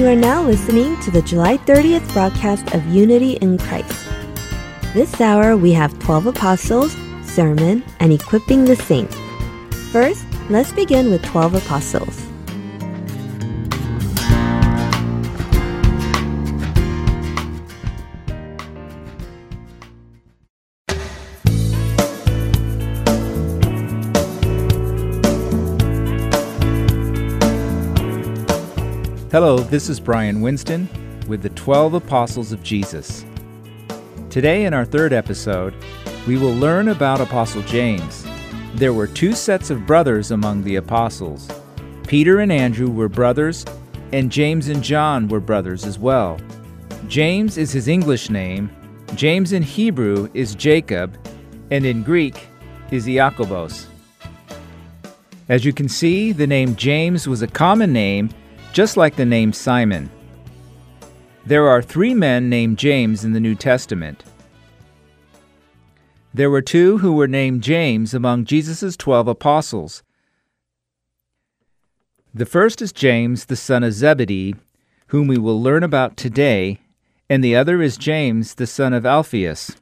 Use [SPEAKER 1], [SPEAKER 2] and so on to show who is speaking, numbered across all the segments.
[SPEAKER 1] You are now listening to the July 30th broadcast of Unity in Christ. This hour we have 12 apostles, sermon, and equipping the saints. First, let's begin with 12 apostles.
[SPEAKER 2] Hello, this is Brian Winston with the 12 Apostles of Jesus. Today, in our third episode, we will learn about Apostle James. There were two sets of brothers among the apostles. Peter and Andrew were brothers, and James and John were brothers as well. James is his English name, James in Hebrew is Jacob, and in Greek is Iacobos. As you can see, the name James was a common name just like the name Simon. There are three men named James in the New Testament. There were two who were named James among Jesus' twelve apostles. The first is James, the son of Zebedee, whom we will learn about today, and the other is James, the son of Alphaeus.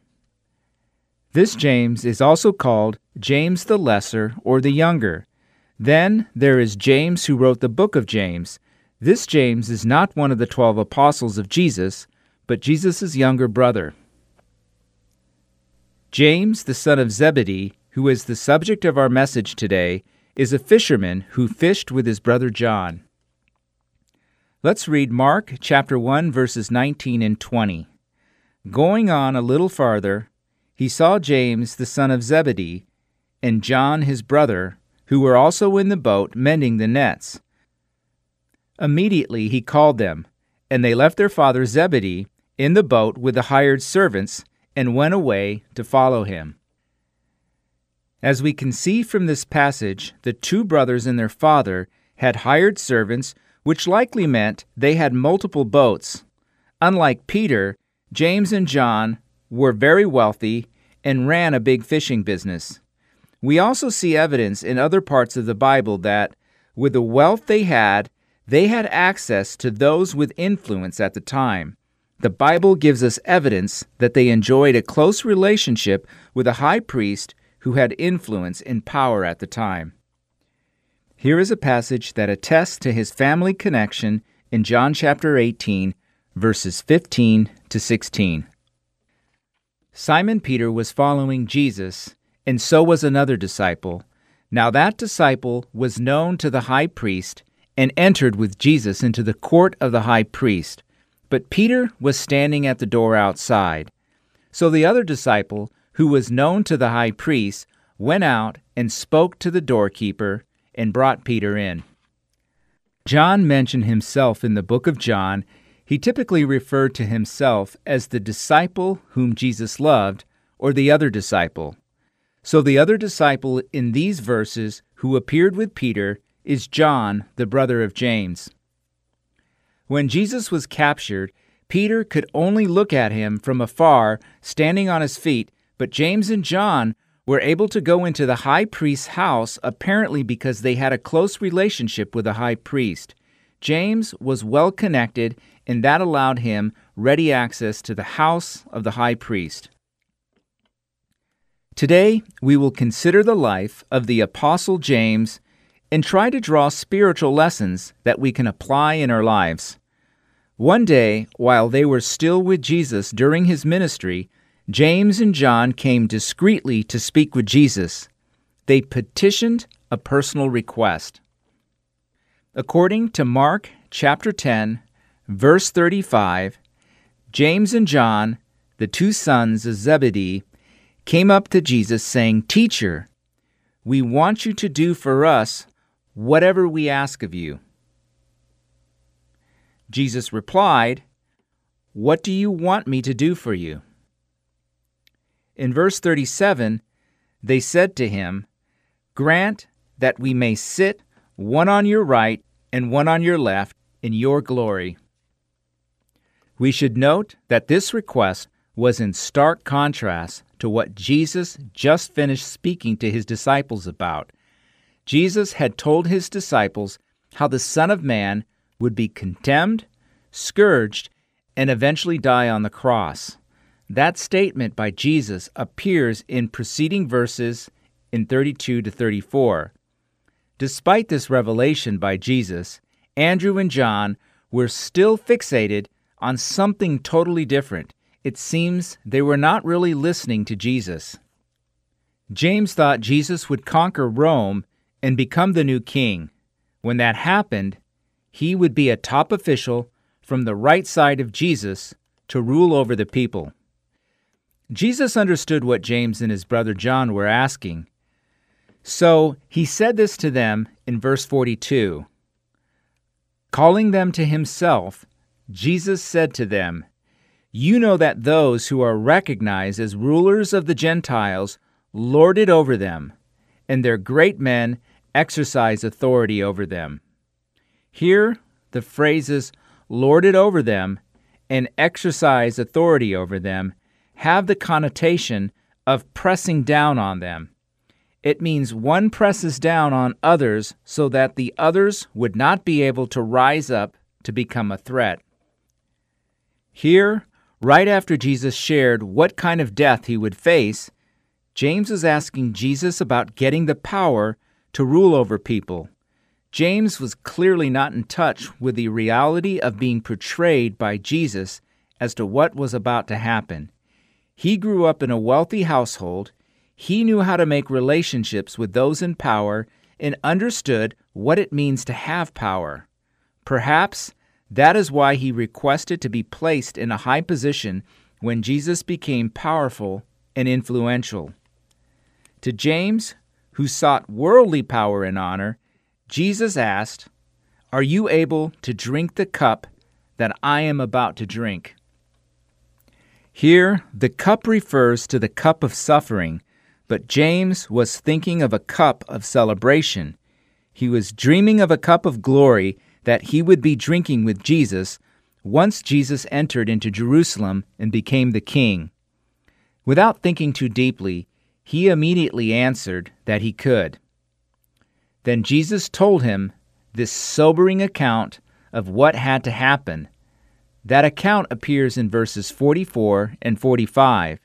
[SPEAKER 2] This James is also called James the Lesser or the Younger. Then there is James who wrote the book of James. This James is not one of the twelve apostles of Jesus, but Jesus' younger brother. James, the son of Zebedee, who is the subject of our message today, is a fisherman who fished with his brother John. Let's read Mark chapter 1 verses 19 and 20. Going on a little farther, he saw James the son of Zebedee and John his brother, who were also in the boat mending the nets. Immediately he called them, and they left their father Zebedee in the boat with the hired servants and went away to follow him. As we can see from this passage, the two brothers and their father had hired servants, which likely meant they had multiple boats. Unlike Peter, James and John were very wealthy and ran a big fishing business. We also see evidence in other parts of the Bible that, with the wealth they had, they had access to those with influence at the time. The Bible gives us evidence that they enjoyed a close relationship with a high priest who had influence and power at the time. Here is a passage that attests to his family connection in John chapter 18, verses 15 to 16. Simon Peter was following Jesus, and so was another disciple. Now that disciple was known to the high priest and entered with Jesus into the court of the high priest. But Peter was standing at the door outside. So the other disciple, who was known to the high priest, went out and spoke to the doorkeeper and brought Peter in. John mentioned himself in the book of John. He typically referred to himself as the disciple whom Jesus loved or the other disciple. So the other disciple in these verses who appeared with Peter is John, the brother of James. When Jesus was captured, Peter could only look at him from afar, standing on his feet, but James and John were able to go into the high priest's house apparently because they had a close relationship with the high priest. James was well connected, and that allowed him ready access to the house of the high priest. Today, we will consider the life of the Apostle James and try to draw spiritual lessons that we can apply in our lives. One day, while they were still with Jesus during his ministry, James and John came discreetly to speak with Jesus. They petitioned a personal request. According to Mark chapter 10, verse 35, James and John, the two sons of Zebedee, came up to Jesus saying, Teacher, we want you to do for us whatever we ask of you. Jesus replied, What do you want me to do for you? In verse 37, they said to him, Grant that we may sit one on your right and one on your left in your glory. We should note that this request was in stark contrast to what Jesus just finished speaking to his disciples about Jesus had told his disciples how the Son of Man would be condemned, scourged, and eventually die on the cross. That statement by Jesus appears in preceding verses in 32 to 34. Despite this revelation by Jesus, Andrew and John were still fixated on something totally different. It seems they were not really listening to Jesus. James thought Jesus would conquer Rome and become the new king. When that happened, he would be a top official from the right side of Jesus to rule over the people. Jesus understood what James and his brother John were asking. So he said this to them in verse 42. Calling them to himself, Jesus said to them, You know that those who are recognized as rulers of the Gentiles lord it over them, and their great men exercise authority over them. Here, the phrases lord it over them and exercise authority over them have the connotation of pressing down on them. It means one presses down on others so that the others would not be able to rise up to become a threat. Here, right after Jesus shared what kind of death he would face, James is asking Jesus about getting the power to rule over people. James was clearly not in touch with the reality of being portrayed by Jesus as to what was about to happen. He grew up in a wealthy household. He knew how to make relationships with those in power and understood what it means to have power. Perhaps that is why he requested to be placed in a high position when Jesus became powerful and influential. To James, who sought worldly power and honor, Jesus asked, Are you able to drink the cup that I am about to drink? Here, the cup refers to the cup of suffering, but James was thinking of a cup of celebration. He was dreaming of a cup of glory that he would be drinking with Jesus once Jesus entered into Jerusalem and became the king. Without thinking too deeply, he immediately answered that he could. Then Jesus told him this sobering account of what had to happen that account appears in verses 44 and 45.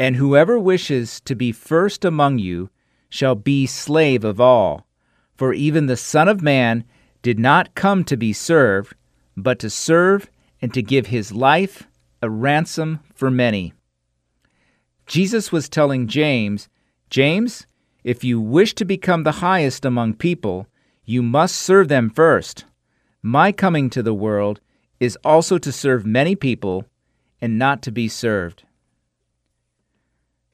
[SPEAKER 2] And whoever wishes to be first among you shall be slave of all. For even the Son of Man did not come to be served, but to serve and to give his life a ransom for many. Jesus was telling James, James, if you wish to become the highest among people, you must serve them first. My coming to the world is also to serve many people and not to be served.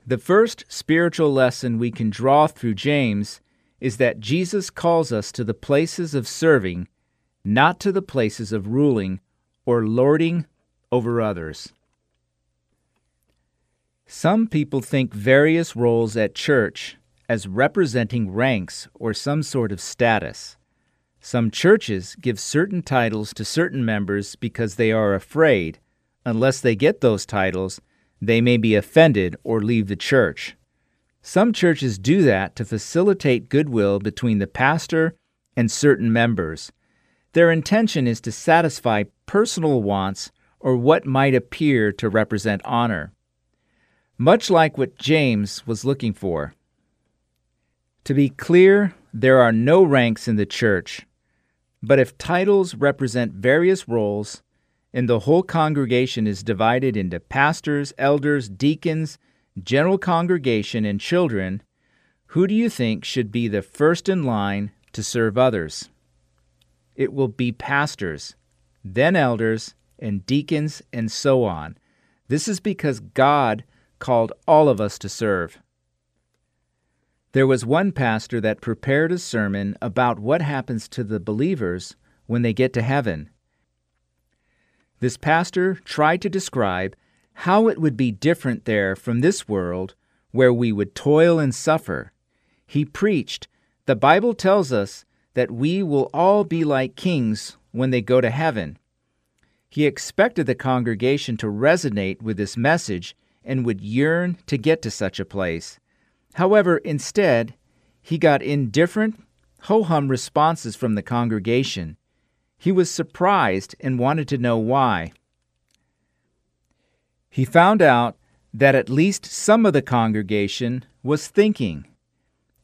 [SPEAKER 2] The first spiritual lesson we can draw through James is that Jesus calls us to the places of serving, not to the places of ruling or lording over others. Some people think various roles at church as representing ranks or some sort of status. Some churches give certain titles to certain members because they are afraid, unless they get those titles, they may be offended or leave the church. Some churches do that to facilitate goodwill between the pastor and certain members. Their intention is to satisfy personal wants or what might appear to represent honor. Much like what James was looking for. To be clear, there are no ranks in the church. But if titles represent various roles, and the whole congregation is divided into pastors, elders, deacons, general congregation, and children, who do you think should be the first in line to serve others? It will be pastors, then elders, and deacons, and so on. This is because God called all of us to serve. There was one pastor that prepared a sermon about what happens to the believers when they get to heaven. This pastor tried to describe how it would be different there from this world where we would toil and suffer. He preached, The Bible tells us that we will all be like kings when they go to heaven. He expected the congregation to resonate with this message and would yearn to get to such a place. However, instead, he got indifferent, ho hum responses from the congregation. he was surprised and wanted to know why. He found out that at least some of the congregation was thinking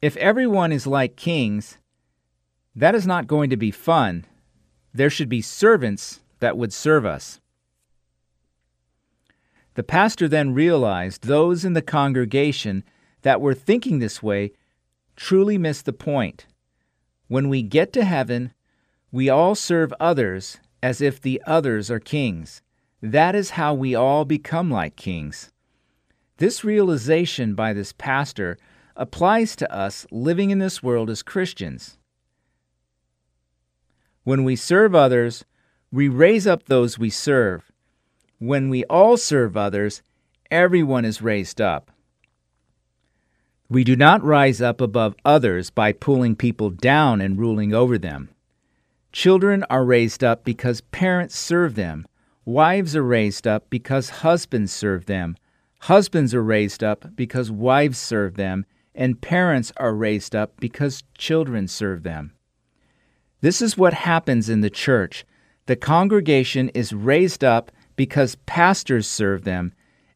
[SPEAKER 2] if everyone is like kings, that is not going to be fun. There should be servants that would serve us. The pastor then realized those in the congregation that were thinking this way truly missed the point. When we get to heaven, we all serve others as if the others are kings. That is how we all become like kings. This realization by this pastor applies to us living in this world as Christians. When we serve others, we raise up those we serve. When we all serve others, everyone is raised up. We do not rise up above others by pulling people down and ruling over them. Children are raised up because parents serve them. Wives are raised up because husbands serve them. Husbands are raised up because wives serve them. And parents are raised up because children serve them. This is what happens in the church. The congregation is raised up because pastors serve them,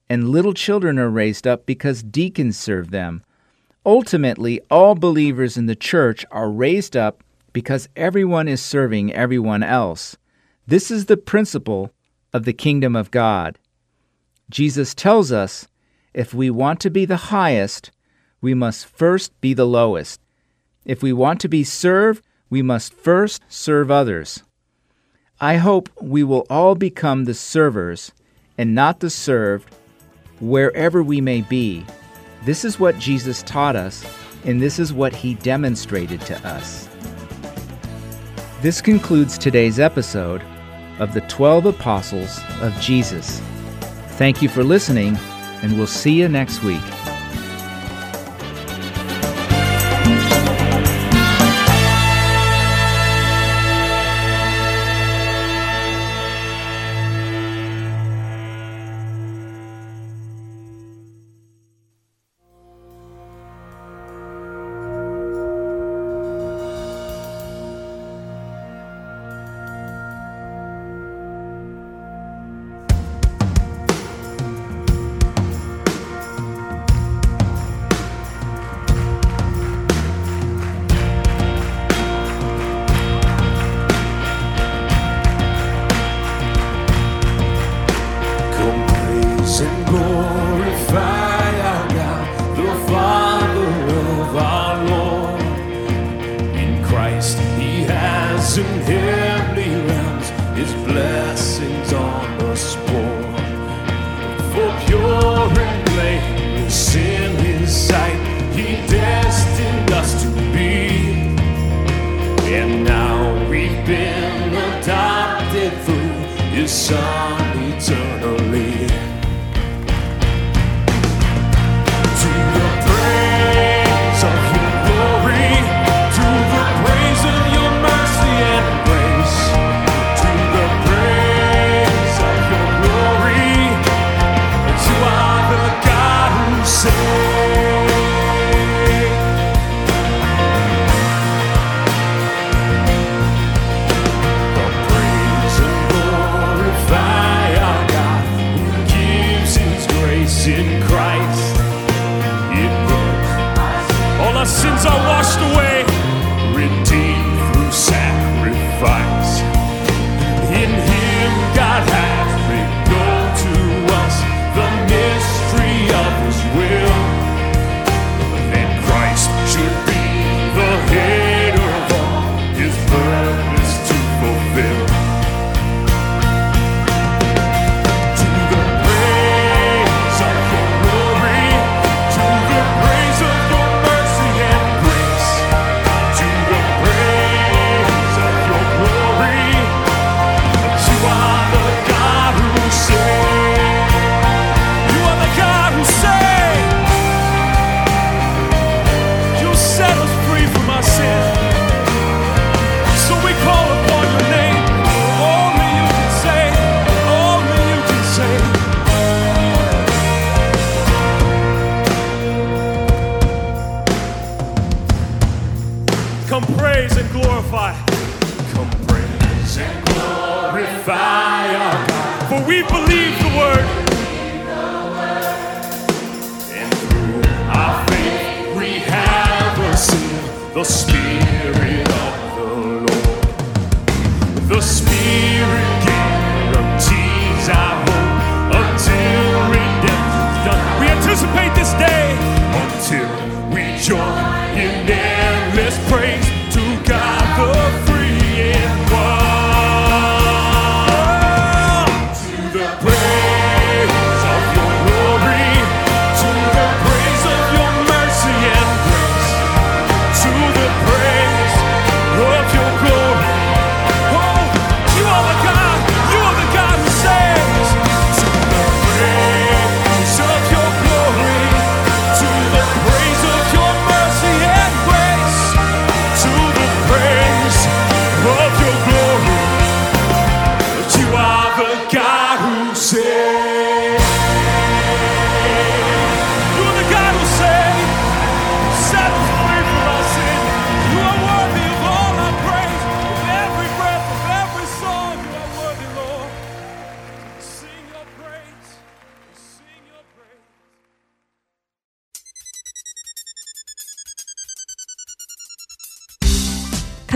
[SPEAKER 2] and little children are raised up because deacons serve them. Ultimately, all believers in the church are raised up because everyone is serving everyone else. This is the principle of the kingdom of God. Jesus tells us if we want to be the highest, we must first be the lowest. If we want to be served, we must first serve others. I hope we will all become the servers and not the served wherever we may be. This is what Jesus taught us, and this is what he demonstrated to us. This concludes today's episode of the 12 Apostles of Jesus. Thank you for listening, and we'll see you next week.
[SPEAKER 3] sins are washed away.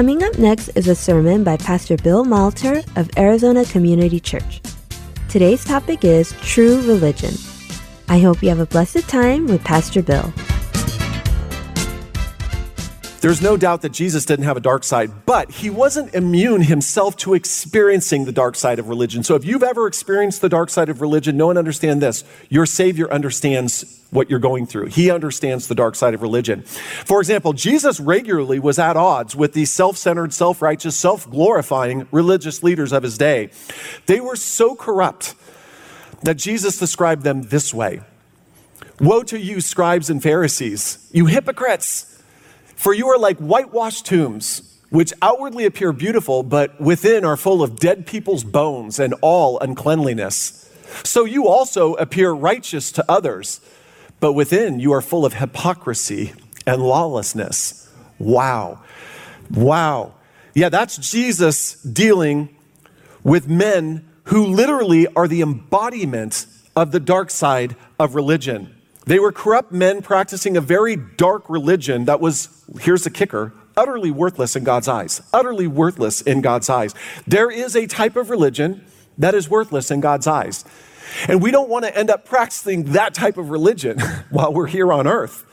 [SPEAKER 1] Coming up next is a sermon by Pastor Bill Malter of Arizona Community Church. Today's topic is true religion. I hope you have a blessed time with Pastor Bill.
[SPEAKER 4] There's no doubt that Jesus didn't have a dark side, but he wasn't immune himself to experiencing the dark side of religion. So if you've ever experienced the dark side of religion, know and understand this. Your Savior understands what you're going through. He understands the dark side of religion. For example, Jesus regularly was at odds with the self centered, self righteous, self glorifying religious leaders of his day. They were so corrupt that Jesus described them this way Woe to you, scribes and Pharisees, you hypocrites! For you are like whitewashed tombs, which outwardly appear beautiful, but within are full of dead people's bones and all uncleanliness. So you also appear righteous to others, but within you are full of hypocrisy and lawlessness. Wow. Wow. Yeah, that's Jesus dealing with men who literally are the embodiment of the dark side of religion. They were corrupt men practicing a very dark religion that was, here's the kicker, utterly worthless in God's eyes. Utterly worthless in God's eyes. There is a type of religion that is worthless in God's eyes. And we don't want to end up practicing that type of religion while we're here on earth.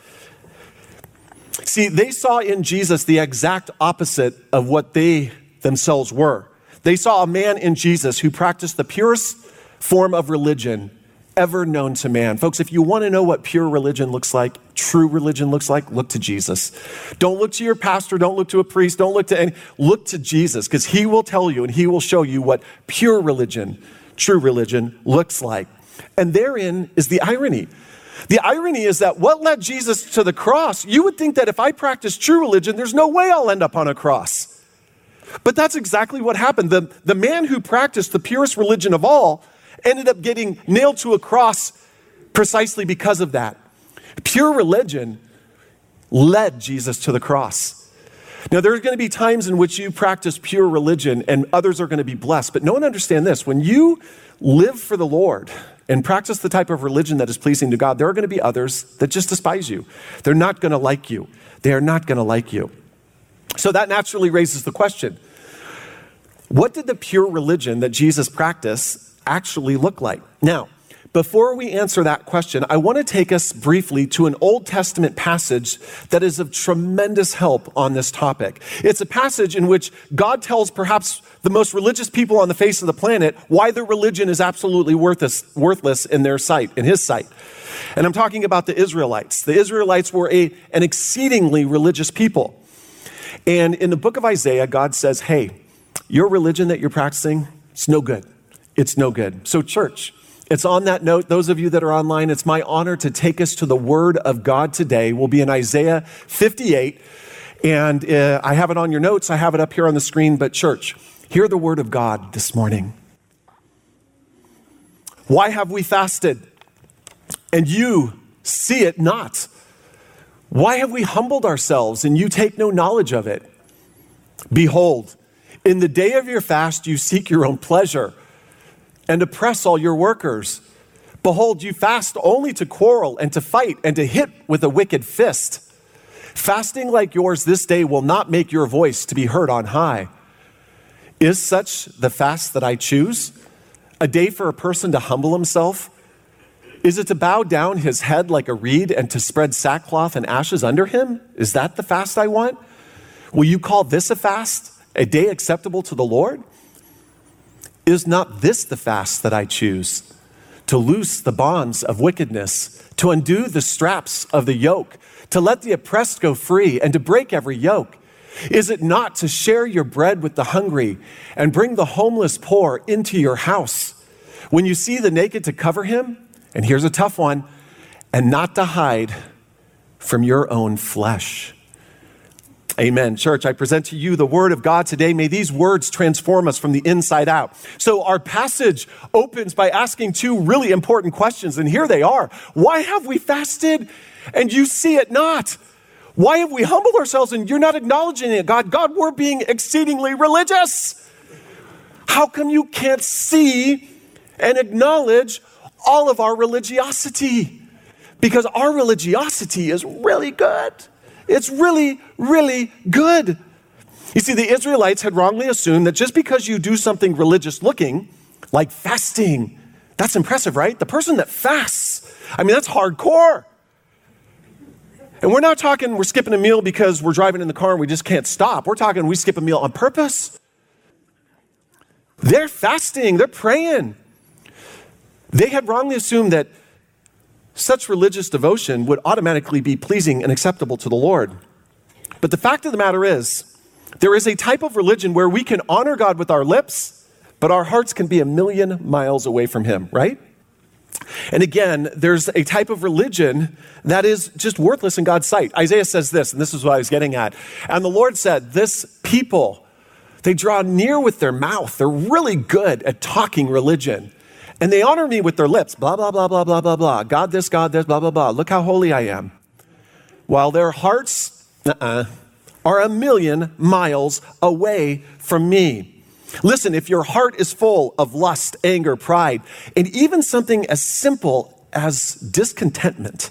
[SPEAKER 4] See, they saw in Jesus the exact opposite of what they themselves were. They saw a man in Jesus who practiced the purest form of religion ever known to man. Folks, if you want to know what pure religion looks like, true religion looks like, look to Jesus. Don't look to your pastor, don't look to a priest, don't look to any, look to Jesus because he will tell you and he will show you what pure religion, true religion looks like. And therein is the irony. The irony is that what led Jesus to the cross, you would think that if I practice true religion, there's no way I'll end up on a cross. But that's exactly what happened. The, the man who practiced the purest religion of all ended up getting nailed to a cross precisely because of that. Pure religion led Jesus to the cross. Now, there are going to be times in which you practice pure religion and others are going to be blessed. But no one understand this. When you live for the Lord and practice the type of religion that is pleasing to God, there are going to be others that just despise you. They're not going to like you. They are not going to like you. So that naturally raises the question what did the pure religion that Jesus practiced actually look like? Now, before we answer that question, I want to take us briefly to an Old Testament passage that is of tremendous help on this topic. It's a passage in which God tells perhaps the most religious people on the face of the planet why their religion is absolutely worthless, worthless in their sight, in his sight. And I'm talking about the Israelites. The Israelites were a, an exceedingly religious people. And in the book of Isaiah, God says, Hey, your religion that you're practicing, it's no good. It's no good. So, church, it's on that note, those of you that are online, it's my honor to take us to the Word of God today. We'll be in Isaiah 58, and uh, I have it on your notes, I have it up here on the screen. But, church, hear the Word of God this morning. Why have we fasted? And you see it not. Why have we humbled ourselves and you take no knowledge of it? Behold, In the day of your fast, you seek your own pleasure and oppress all your workers. Behold, you fast only to quarrel and to fight and to hit with a wicked fist. Fasting like yours this day will not make your voice to be heard on high. Is such the fast that I choose? A day for a person to humble himself? Is it to bow down his head like a reed and to spread sackcloth and ashes under him? Is that the fast I want? Will you call this a fast, a day acceptable to the Lord? Is not this the fast that I choose? To loose the bonds of wickedness, to undo the straps of the yoke, to let the oppressed go free, and to break every yoke? Is it not to share your bread with the hungry and bring the homeless poor into your house? When you see the naked, to cover him, and here's a tough one, and not to hide from your own flesh. Amen. Church, I present to you the word of God today. May these words transform us from the inside out. So, our passage opens by asking two really important questions, and here they are Why have we fasted and you see it not? Why have we humbled ourselves and you're not acknowledging it, God? God, we're being exceedingly religious. How come you can't see and acknowledge all of our religiosity? Because our religiosity is really good. It's really, really good. You see, the Israelites had wrongly assumed that just because you do something religious looking, like fasting, that's impressive, right? The person that fasts, I mean, that's hardcore. And we're not talking we're skipping a meal because we're driving in the car and we just can't stop. We're talking we skip a meal on purpose. They're fasting, they're praying. They had wrongly assumed that such religious devotion would automatically be pleasing and acceptable to the Lord. But the fact of the matter is, there is a type of religion where we can honor God with our lips, but our hearts can be a million miles away from Him, right? And again, there's a type of religion that is just worthless in God's sight. Isaiah says this, and this is what I was getting at. And the Lord said, This people, they draw near with their mouth. They're really good at talking religion. And they honor me with their lips, blah, blah, blah, blah, blah, blah, blah. God this, God this, blah, blah, blah. Look how holy I am. While their hearts uh-uh, are a million miles away from me. Listen, if your heart is full of lust, anger, pride, and even something as simple as discontentment,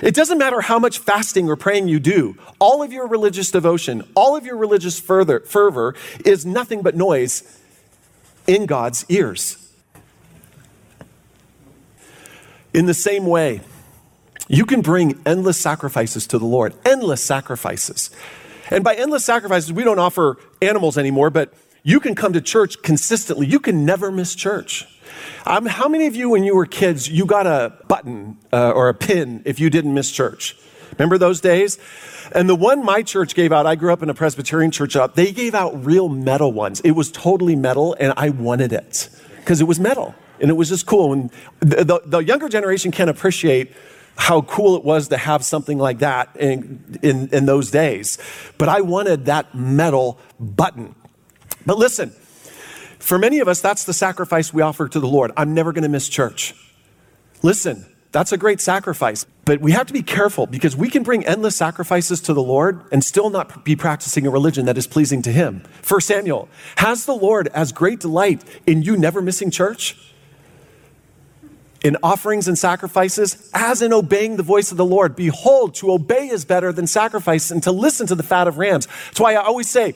[SPEAKER 4] it doesn't matter how much fasting or praying you do, all of your religious devotion, all of your religious fervor is nothing but noise in God's ears. In the same way, you can bring endless sacrifices to the Lord, endless sacrifices. And by endless sacrifices, we don't offer animals anymore, but you can come to church consistently. You can never miss church. Um, how many of you, when you were kids, you got a button uh, or a pin if you didn't miss church? Remember those days? And the one my church gave out, I grew up in a Presbyterian church up, they gave out real metal ones. It was totally metal, and I wanted it because it was metal and it was just cool. And the, the, the, younger generation can't appreciate how cool it was to have something like that in, in, in those days. But I wanted that metal button. But listen, for many of us, that's the sacrifice we offer to the Lord. I'm never going to miss church. Listen, that's a great sacrifice, but we have to be careful because we can bring endless sacrifices to the Lord and still not be practicing a religion that is pleasing to Him. For Samuel, has the Lord as great delight in you never missing church? In offerings and sacrifices as in obeying the voice of the Lord. Behold, to obey is better than sacrifice and to listen to the fat of rams. That's why I always say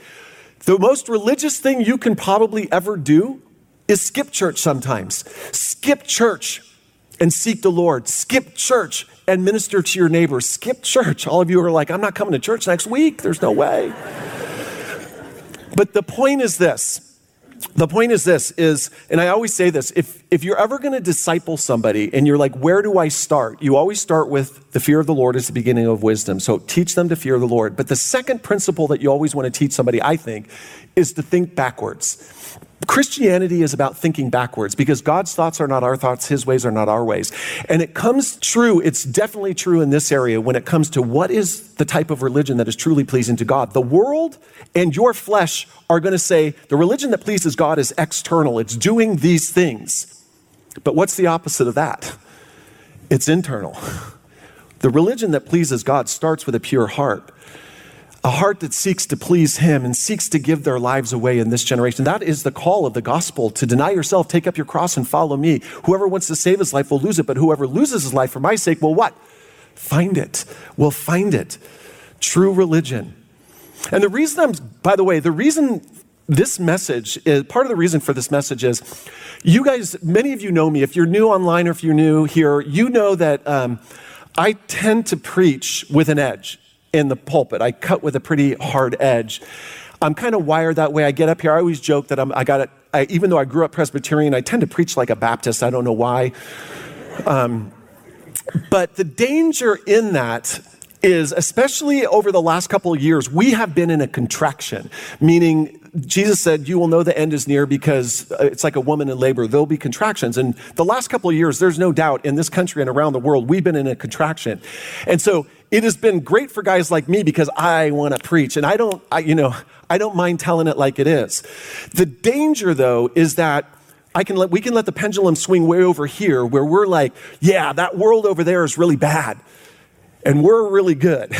[SPEAKER 4] the most religious thing you can probably ever do is skip church sometimes. Skip church and seek the Lord. Skip church and minister to your neighbors. Skip church. All of you are like, I'm not coming to church next week. There's no way. but the point is this the point is this is and i always say this if, if you're ever going to disciple somebody and you're like where do i start? you always start with the fear of the lord is the beginning of wisdom. So teach them to fear the lord. But the second principle that you always want to teach somebody i think is to think backwards Christianity is about thinking backwards because God's thoughts are not our thoughts, His ways are not our ways. And it comes true, it's definitely true in this area when it comes to what is the type of religion that is truly pleasing to God. The world and your flesh are going to say the religion that pleases God is external, it's doing these things. But what's the opposite of that? It's internal. The religion that pleases God starts with a pure heart. A heart that seeks to please Him and seeks to give their lives away in this generation. That is the call of the gospel to deny yourself, take up your cross, and follow me. Whoever wants to save his life will lose it, but whoever loses his life for my sake will what? Find it. Will find it. True religion. And the reason I'm, by the way, the reason this message is part of the reason for this message is you guys, many of you know me. If you're new online or if you're new here, you know that um, I tend to preach with an edge in the pulpit. I cut with a pretty hard edge. I'm kind of wired that way. I get up here. I always joke that I'm, I got it. I, even though I grew up Presbyterian, I tend to preach like a Baptist. I don't know why. Um, but the danger in that is, especially over the last couple of years, we have been in a contraction, meaning Jesus said, You will know the end is near because uh, it's like a woman in labor. There'll be contractions. And the last couple of years, there's no doubt in this country and around the world, we've been in a contraction. And so it has been great for guys like me because I want to preach. And I don't, I, you know, I don't mind telling it like it is. The danger, though, is that I can let, we can let the pendulum swing way over here where we're like, yeah, that world over there is really bad. And we're really good.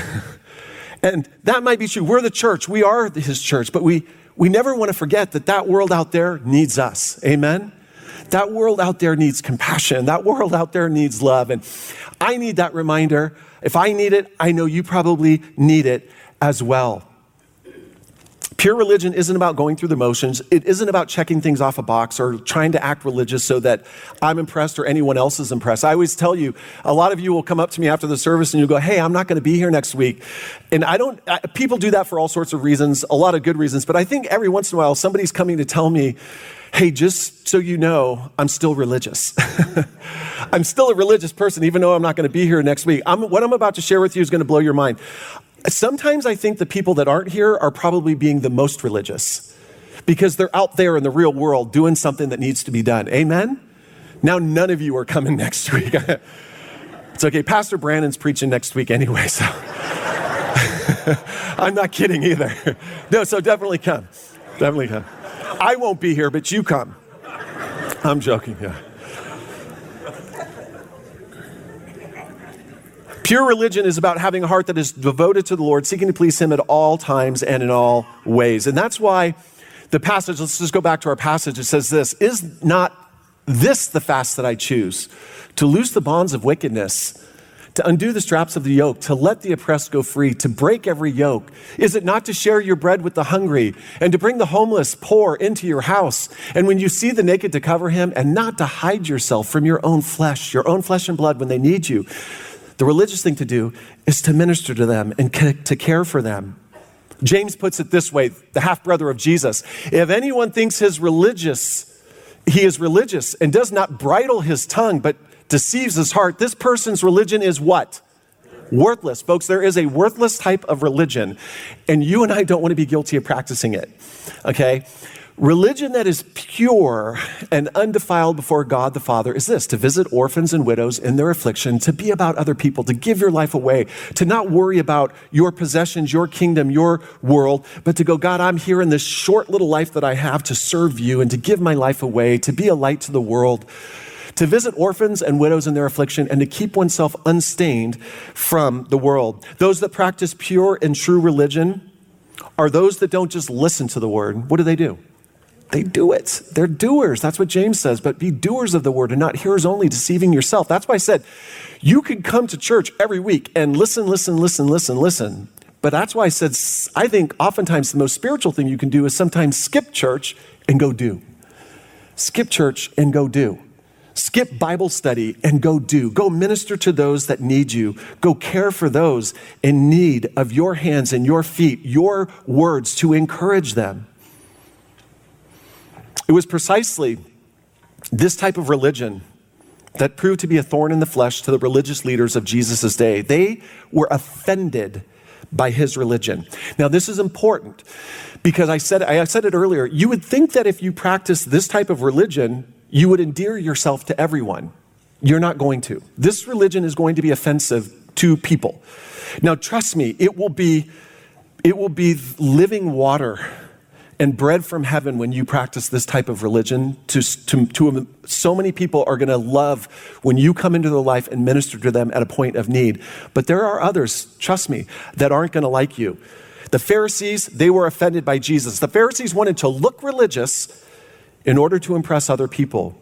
[SPEAKER 4] and that might be true. We're the church. We are his church. But we, we never want to forget that that world out there needs us. Amen? That world out there needs compassion. That world out there needs love. And I need that reminder. If I need it, I know you probably need it as well. Pure religion isn't about going through the motions. It isn't about checking things off a box or trying to act religious so that I'm impressed or anyone else is impressed. I always tell you, a lot of you will come up to me after the service and you'll go, Hey, I'm not going to be here next week. And I don't, I, people do that for all sorts of reasons, a lot of good reasons. But I think every once in a while, somebody's coming to tell me, Hey, just so you know, I'm still religious. I'm still a religious person, even though I'm not going to be here next week. I'm, what I'm about to share with you is going to blow your mind. Sometimes I think the people that aren't here are probably being the most religious because they're out there in the real world doing something that needs to be done. Amen? Now, none of you are coming next week. it's okay. Pastor Brandon's preaching next week anyway, so I'm not kidding either. No, so definitely come. Definitely come. I won't be here, but you come. I'm joking, yeah. Pure religion is about having a heart that is devoted to the Lord, seeking to please Him at all times and in all ways. And that's why the passage, let's just go back to our passage. It says this Is not this the fast that I choose? To loose the bonds of wickedness, to undo the straps of the yoke, to let the oppressed go free, to break every yoke? Is it not to share your bread with the hungry and to bring the homeless poor into your house? And when you see the naked, to cover him and not to hide yourself from your own flesh, your own flesh and blood when they need you? The religious thing to do is to minister to them and to care for them. James puts it this way the half brother of Jesus if anyone thinks his religious, he is religious and does not bridle his tongue but deceives his heart, this person's religion is what? Worthless. Folks, there is a worthless type of religion, and you and I don't want to be guilty of practicing it. Okay? Religion that is pure and undefiled before God the Father is this to visit orphans and widows in their affliction, to be about other people, to give your life away, to not worry about your possessions, your kingdom, your world, but to go, God, I'm here in this short little life that I have to serve you and to give my life away, to be a light to the world, to visit orphans and widows in their affliction, and to keep oneself unstained from the world. Those that practice pure and true religion are those that don't just listen to the word. What do they do? They do it. They're doers. That's what James says. But be doers of the word and not hearers only, deceiving yourself. That's why I said you can come to church every week and listen, listen, listen, listen, listen. But that's why I said I think oftentimes the most spiritual thing you can do is sometimes skip church and go do. Skip church and go do. Skip Bible study and go do. Go minister to those that need you. Go care for those in need of your hands and your feet, your words to encourage them. It was precisely this type of religion that proved to be a thorn in the flesh to the religious leaders of Jesus' day. They were offended by his religion. Now, this is important because I said, I said it earlier. You would think that if you practice this type of religion, you would endear yourself to everyone. You're not going to. This religion is going to be offensive to people. Now, trust me, it will be, it will be living water and bread from heaven when you practice this type of religion. To, to, to so many people are going to love when you come into their life and minister to them at a point of need. But there are others, trust me, that aren't going to like you. The Pharisees, they were offended by Jesus. The Pharisees wanted to look religious in order to impress other people.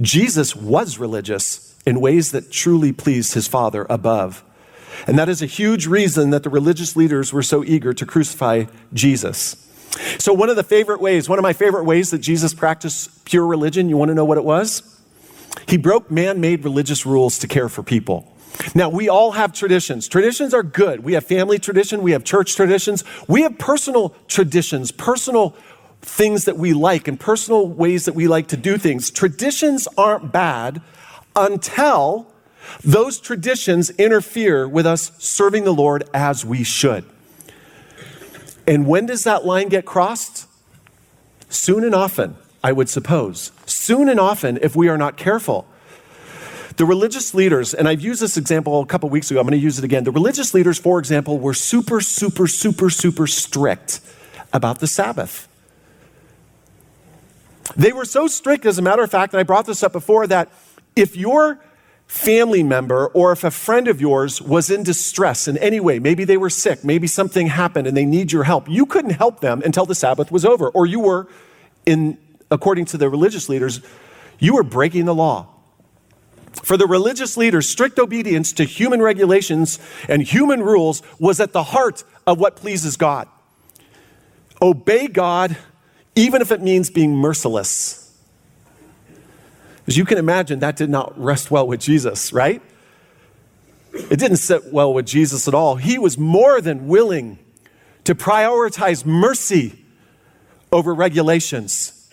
[SPEAKER 4] Jesus was religious in ways that truly pleased his Father above. And that is a huge reason that the religious leaders were so eager to crucify Jesus. So, one of the favorite ways, one of my favorite ways that Jesus practiced pure religion, you want to know what it was? He broke man made religious rules to care for people. Now, we all have traditions. Traditions are good. We have family tradition, we have church traditions, we have personal traditions, personal things that we like, and personal ways that we like to do things. Traditions aren't bad until those traditions interfere with us serving the Lord as we should. And when does that line get crossed? Soon and often, I would suppose. Soon and often, if we are not careful. The religious leaders, and I've used this example a couple weeks ago, I'm going to use it again. The religious leaders, for example, were super, super, super, super strict about the Sabbath. They were so strict, as a matter of fact, and I brought this up before, that if your family member or if a friend of yours was in distress in any way, maybe they were sick, maybe something happened and they need your help, you couldn't help them until the Sabbath was over. Or you were, in, according to the religious leaders, you were breaking the law. For the religious leaders, strict obedience to human regulations and human rules was at the heart of what pleases God. Obey God, even if it means being merciless. As you can imagine, that did not rest well with Jesus, right? It didn't sit well with Jesus at all. He was more than willing to prioritize mercy over regulations.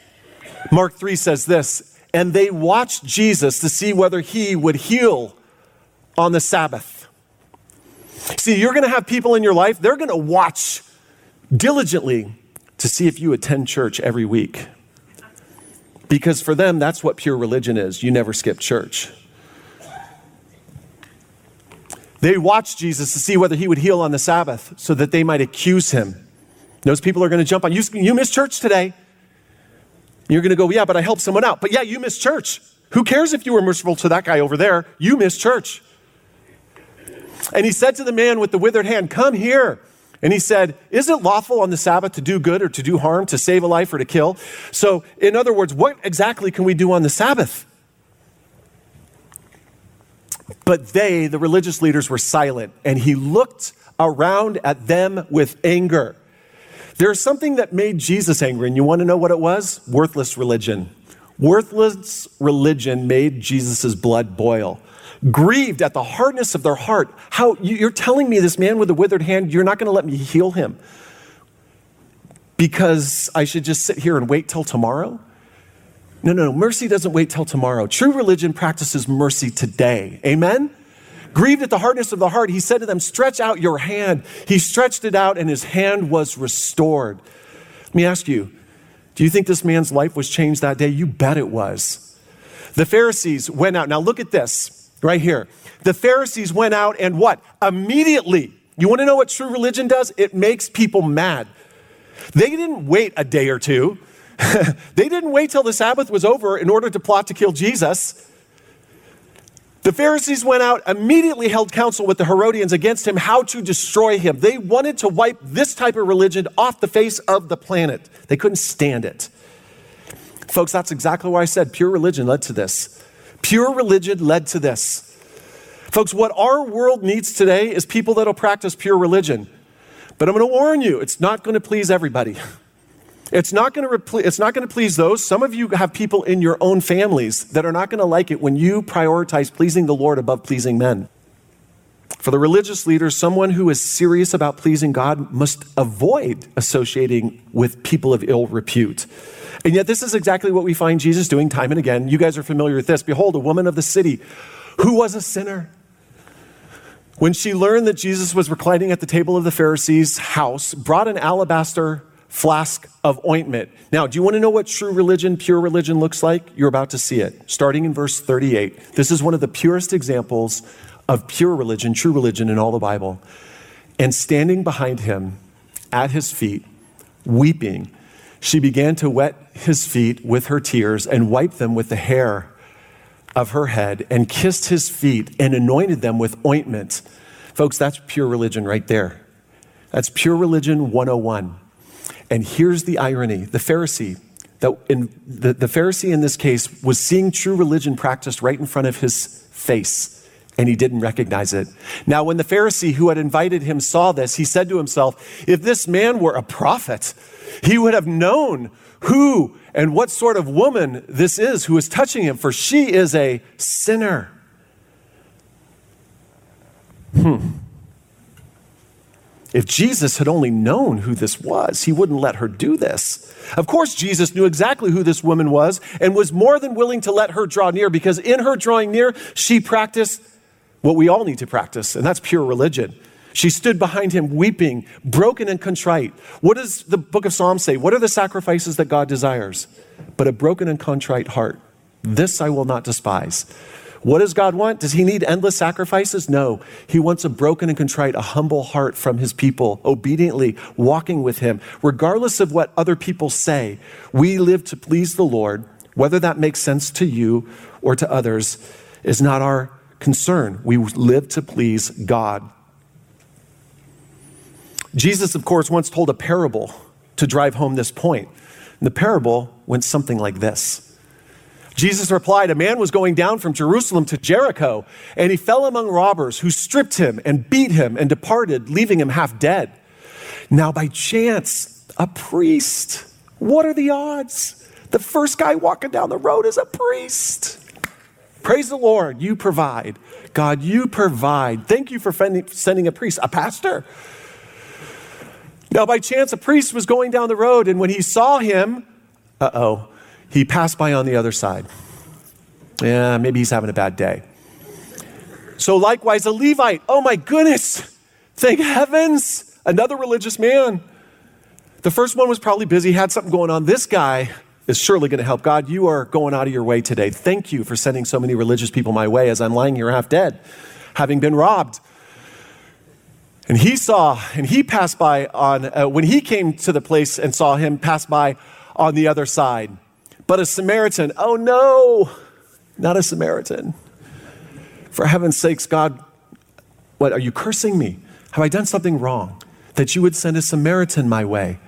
[SPEAKER 4] Mark 3 says this, and they watched Jesus to see whether he would heal on the Sabbath. See, you're going to have people in your life, they're going to watch diligently to see if you attend church every week. Because for them, that's what pure religion is. You never skip church. They watched Jesus to see whether he would heal on the Sabbath so that they might accuse him. Those people are going to jump on you. You missed church today. You're going to go, yeah, but I helped someone out. But yeah, you missed church. Who cares if you were merciful to that guy over there? You missed church. And he said to the man with the withered hand, Come here. And he said, Is it lawful on the Sabbath to do good or to do harm, to save a life or to kill? So, in other words, what exactly can we do on the Sabbath? But they, the religious leaders, were silent, and he looked around at them with anger. There's something that made Jesus angry, and you want to know what it was? Worthless religion. Worthless religion made Jesus' blood boil grieved at the hardness of their heart. How you're telling me this man with a withered hand, you're not going to let me heal him because I should just sit here and wait till tomorrow? No, no, no. Mercy doesn't wait till tomorrow. True religion practices mercy today. Amen? Grieved at the hardness of the heart, he said to them, Stretch out your hand. He stretched it out, and his hand was restored. Let me ask you do you think this man's life was changed that day? You bet it was. The Pharisees went out. Now, look at this right here. The Pharisees went out and what? Immediately. You want to know what true religion does? It makes people mad. They didn't wait a day or two. they didn't wait till the Sabbath was over in order to plot to kill Jesus. The Pharisees went out, immediately held counsel with the Herodians against him how to destroy him. They wanted to wipe this type of religion off the face of the planet. They couldn't stand it. Folks, that's exactly why I said pure religion led to this. Pure religion led to this. Folks, what our world needs today is people that'll practice pure religion. But I'm going to warn you, it's not going to please everybody. It's not going to repl- it's not going to please those. Some of you have people in your own families that are not going to like it when you prioritize pleasing the Lord above pleasing men. For the religious leaders, someone who is serious about pleasing God must avoid associating with people of ill repute. And yet, this is exactly what we find Jesus doing time and again. You guys are familiar with this. Behold, a woman of the city who was a sinner. When she learned that Jesus was reclining at the table of the Pharisees' house, brought an alabaster flask of ointment. Now, do you want to know what true religion, pure religion looks like? You're about to see it. Starting in verse 38. This is one of the purest examples of pure religion, true religion in all the Bible. And standing behind him at his feet, weeping, she began to wet his feet with her tears and wiped them with the hair of her head and kissed his feet and anointed them with ointment. Folks, that's pure religion right there. That's pure religion 101. And here's the irony the Pharisee, that in, the, the Pharisee in this case was seeing true religion practiced right in front of his face and he didn't recognize it. Now, when the Pharisee who had invited him saw this, he said to himself, If this man were a prophet, he would have known who and what sort of woman this is who is touching him, for she is a sinner. Hmm. If Jesus had only known who this was, he wouldn't let her do this. Of course, Jesus knew exactly who this woman was and was more than willing to let her draw near because in her drawing near, she practiced what we all need to practice, and that's pure religion. She stood behind him weeping, broken and contrite. What does the book of Psalms say? What are the sacrifices that God desires? But a broken and contrite heart. This I will not despise. What does God want? Does he need endless sacrifices? No. He wants a broken and contrite, a humble heart from his people, obediently walking with him. Regardless of what other people say, we live to please the Lord. Whether that makes sense to you or to others is not our concern. We live to please God. Jesus, of course, once told a parable to drive home this point. And the parable went something like this. Jesus replied, A man was going down from Jerusalem to Jericho, and he fell among robbers who stripped him and beat him and departed, leaving him half dead. Now, by chance, a priest, what are the odds? The first guy walking down the road is a priest. Praise the Lord, you provide. God, you provide. Thank you for sending a priest, a pastor. Now, by chance, a priest was going down the road, and when he saw him, uh oh, he passed by on the other side. Yeah, maybe he's having a bad day. So, likewise, a Levite, oh my goodness, thank heavens, another religious man. The first one was probably busy, had something going on. This guy is surely going to help. God, you are going out of your way today. Thank you for sending so many religious people my way as I'm lying here half dead, having been robbed. And he saw, and he passed by on, uh, when he came to the place and saw him pass by on the other side. But a Samaritan, oh no, not a Samaritan. For heaven's sakes, God, what, are you cursing me? Have I done something wrong that you would send a Samaritan my way?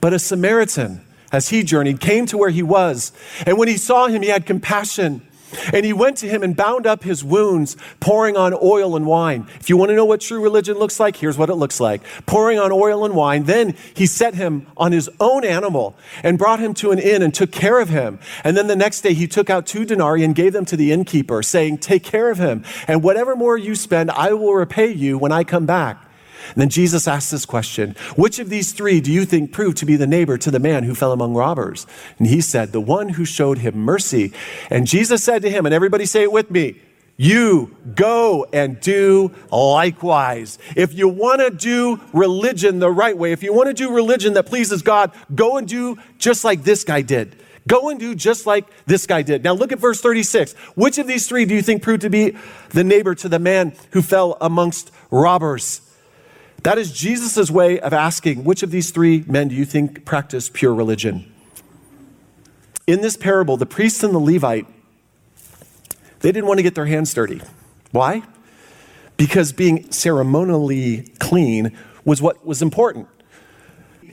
[SPEAKER 4] But a Samaritan, as he journeyed, came to where he was. And when he saw him, he had compassion and he went to him and bound up his wounds, pouring on oil and wine. If you want to know what true religion looks like, here's what it looks like pouring on oil and wine. Then he set him on his own animal and brought him to an inn and took care of him. And then the next day he took out two denarii and gave them to the innkeeper, saying, Take care of him, and whatever more you spend, I will repay you when I come back. And then Jesus asked this question Which of these three do you think proved to be the neighbor to the man who fell among robbers? And he said, The one who showed him mercy. And Jesus said to him, and everybody say it with me, you go and do likewise. If you want to do religion the right way, if you want to do religion that pleases God, go and do just like this guy did. Go and do just like this guy did. Now look at verse 36. Which of these three do you think proved to be the neighbor to the man who fell amongst robbers? That is Jesus' way of asking which of these three men do you think practice pure religion? In this parable, the priest and the Levite, they didn't want to get their hands dirty. Why? Because being ceremonially clean was what was important.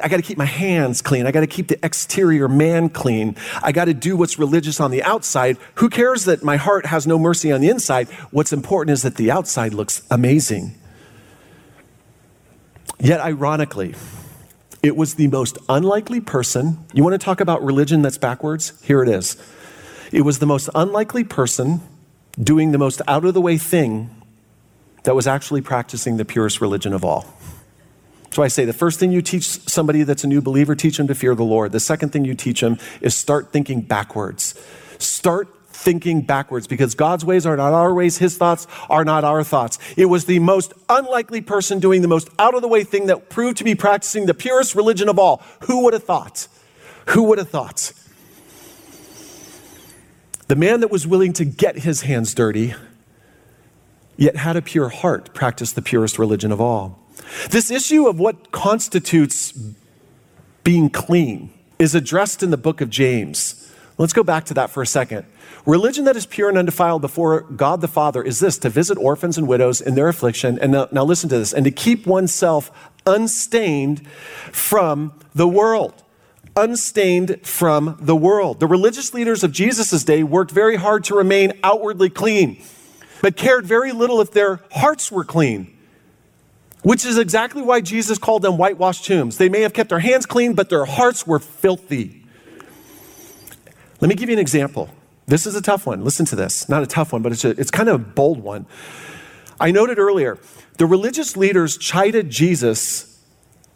[SPEAKER 4] I got to keep my hands clean. I got to keep the exterior man clean. I got to do what's religious on the outside. Who cares that my heart has no mercy on the inside? What's important is that the outside looks amazing. Yet, ironically, it was the most unlikely person. You want to talk about religion that's backwards? Here it is. It was the most unlikely person doing the most out of the way thing that was actually practicing the purest religion of all. So I say the first thing you teach somebody that's a new believer, teach them to fear the Lord. The second thing you teach them is start thinking backwards. Start thinking backwards because God's ways are not our ways, His thoughts are not our thoughts. It was the most unlikely person doing the most out of the way thing that proved to be practicing the purest religion of all. Who would have thought? Who would have thought? The man that was willing to get his hands dirty, yet had a pure heart, practiced the purest religion of all. This issue of what constitutes being clean is addressed in the book of James. Let's go back to that for a second. Religion that is pure and undefiled before God the Father is this to visit orphans and widows in their affliction. And now, now, listen to this and to keep oneself unstained from the world. Unstained from the world. The religious leaders of Jesus' day worked very hard to remain outwardly clean, but cared very little if their hearts were clean, which is exactly why Jesus called them whitewashed tombs. They may have kept their hands clean, but their hearts were filthy. Let me give you an example. This is a tough one. Listen to this. Not a tough one, but it's, a, it's kind of a bold one. I noted earlier, the religious leaders chided Jesus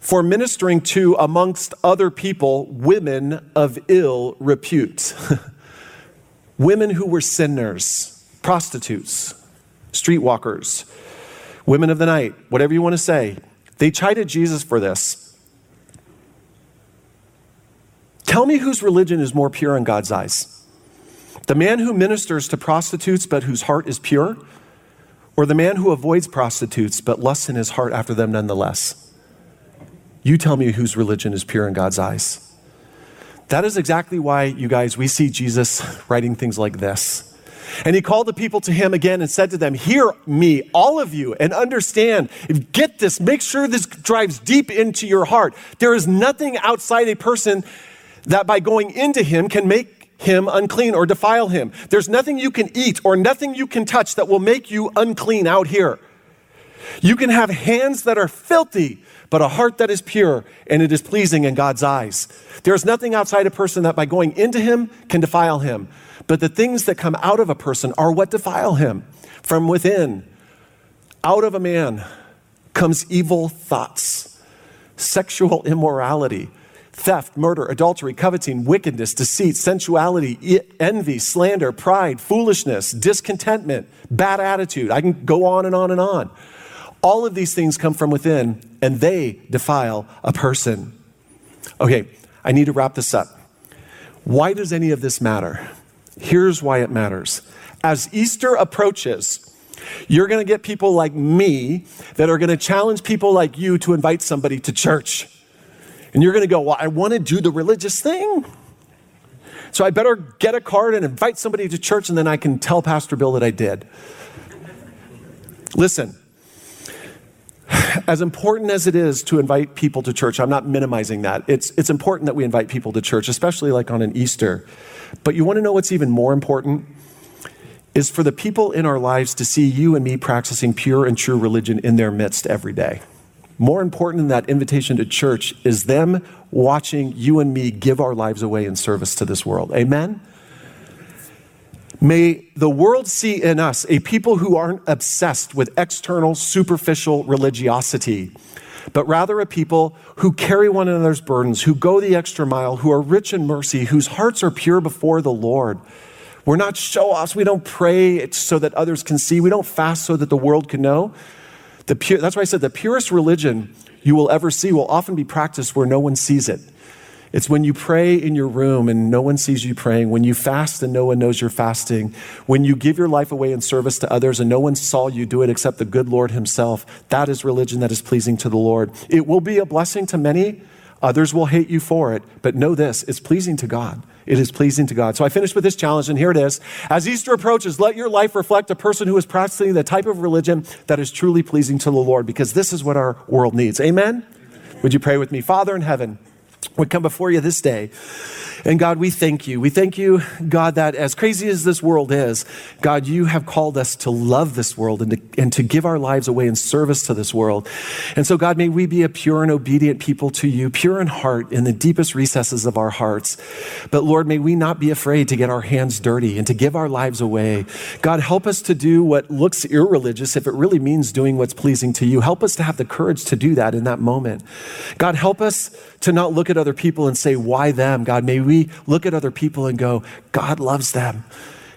[SPEAKER 4] for ministering to, amongst other people, women of ill repute. women who were sinners, prostitutes, streetwalkers, women of the night, whatever you want to say. They chided Jesus for this. Tell me whose religion is more pure in God's eyes. The man who ministers to prostitutes but whose heart is pure, or the man who avoids prostitutes but lusts in his heart after them nonetheless? You tell me whose religion is pure in God's eyes. That is exactly why, you guys, we see Jesus writing things like this. And he called the people to him again and said to them, Hear me, all of you, and understand. Get this, make sure this drives deep into your heart. There is nothing outside a person that by going into him can make him unclean or defile him. There's nothing you can eat or nothing you can touch that will make you unclean out here. You can have hands that are filthy, but a heart that is pure and it is pleasing in God's eyes. There's nothing outside a person that by going into him can defile him. But the things that come out of a person are what defile him. From within, out of a man comes evil thoughts, sexual immorality, theft, murder, adultery, coveting, wickedness, deceit, sensuality, envy, slander, pride, foolishness, discontentment, bad attitude. I can go on and on and on. All of these things come from within and they defile a person. Okay, I need to wrap this up. Why does any of this matter? Here's why it matters. As Easter approaches, you're going to get people like me that are going to challenge people like you to invite somebody to church. And you're going to go, Well, I want to do the religious thing. So I better get a card and invite somebody to church, and then I can tell Pastor Bill that I did. Listen, as important as it is to invite people to church, I'm not minimizing that. It's, it's important that we invite people to church, especially like on an Easter. But you want to know what's even more important? Is for the people in our lives to see you and me practicing pure and true religion in their midst every day. More important than that invitation to church is them watching you and me give our lives away in service to this world. Amen? May the world see in us a people who aren't obsessed with external, superficial religiosity, but rather a people who carry one another's burdens, who go the extra mile, who are rich in mercy, whose hearts are pure before the Lord. We're not show offs. We don't pray so that others can see. We don't fast so that the world can know. The pure, that's why I said the purest religion you will ever see will often be practiced where no one sees it. It's when you pray in your room and no one sees you praying, when you fast and no one knows you're fasting, when you give your life away in service to others and no one saw you do it except the good Lord Himself. That is religion that is pleasing to the Lord. It will be a blessing to many, others will hate you for it, but know this it's pleasing to God. It is pleasing to God. So I finished with this challenge, and here it is. As Easter approaches, let your life reflect a person who is practicing the type of religion that is truly pleasing to the Lord, because this is what our world needs. Amen? Amen. Would you pray with me? Father in heaven, we come before you this day. And God, we thank you. We thank you, God, that as crazy as this world is, God, you have called us to love this world and to, and to give our lives away in service to this world. And so, God, may we be a pure and obedient people to you, pure in heart, in the deepest recesses of our hearts. But Lord, may we not be afraid to get our hands dirty and to give our lives away. God, help us to do what looks irreligious if it really means doing what's pleasing to you. Help us to have the courage to do that in that moment. God, help us to not look at other people and say, why them? God, may we look at other people and go, God loves them.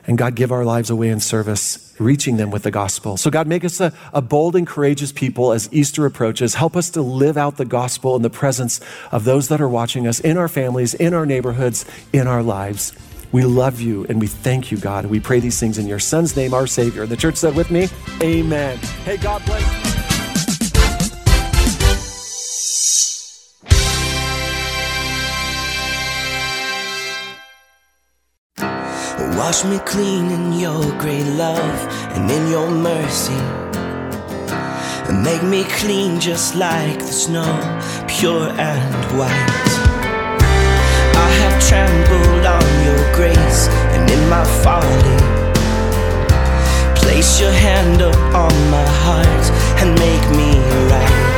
[SPEAKER 4] And God, give our lives away in service, reaching them with the gospel. So, God, make us a, a bold and courageous people as Easter approaches. Help us to live out the gospel in the presence of those that are watching us, in our families, in our neighborhoods, in our lives. We love you and we thank you, God. We pray these things in your Son's name, our Savior. The church said with me, Amen. Hey, God bless.
[SPEAKER 5] Wash me clean in your great love and in your mercy. and make me clean just like the snow, pure and white. I have trampled on your grace, and in my folly, place your hand up on my heart and make me right.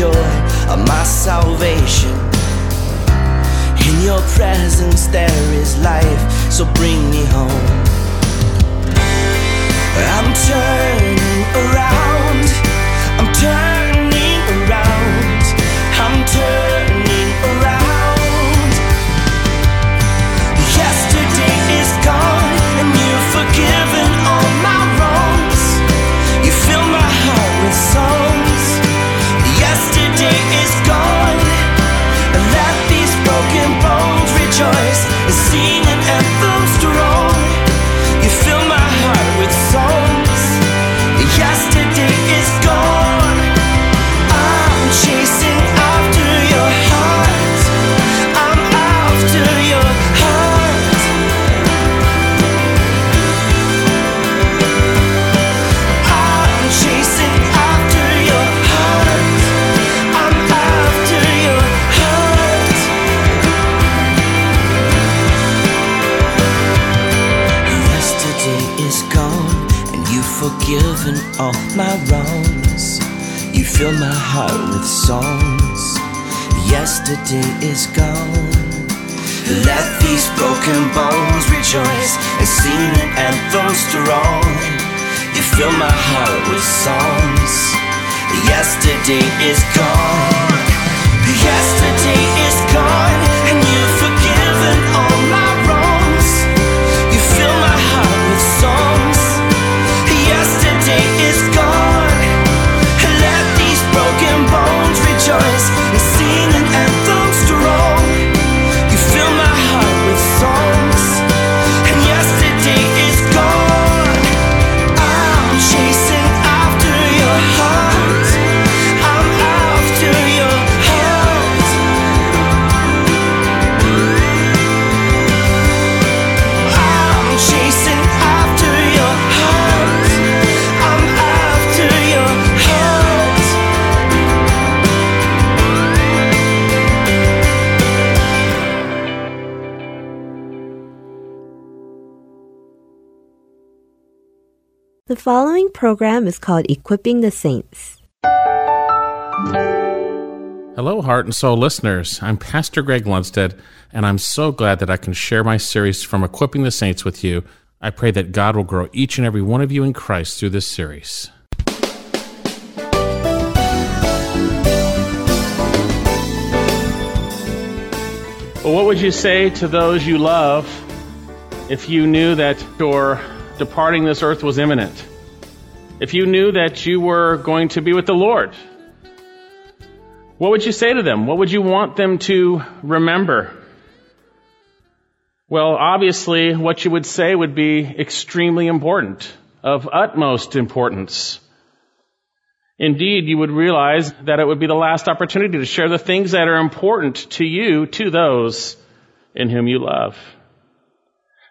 [SPEAKER 5] Joy of my salvation. In your presence there is life, so bring me home. I'm turning around, I'm turning broken bones rejoice and sing an anthem strong. You fill my heart with songs. Yesterday is gone. Yesterday is gone, and you've
[SPEAKER 1] following program is called Equipping the Saints.
[SPEAKER 6] Hello, Heart and Soul listeners. I'm Pastor Greg Lundstead, and I'm so glad that I can share my series from Equipping the Saints with you. I pray that God will grow each and every one of you in Christ through this series.
[SPEAKER 7] Well, what would you say to those you love if you knew that your departing this earth was imminent? If you knew that you were going to be with the Lord? What would you say to them? What would you want them to remember? Well, obviously, what you would say would be extremely important, of utmost importance. Indeed, you would realize that it would be the last opportunity to share the things that are important to you, to those in whom you love.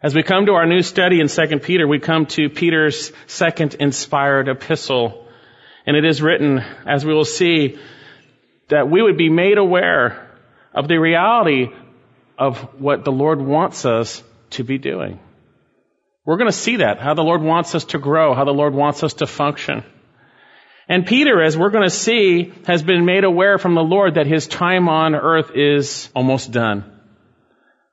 [SPEAKER 7] As we come to our new study in 2 Peter, we come to Peter's second inspired epistle. And it is written, as we will see, that we would be made aware of the reality of what the Lord wants us to be doing. We're going to see that, how the Lord wants us to grow, how the Lord wants us to function. And Peter, as we're going to see, has been made aware from the Lord that his time on earth is almost done.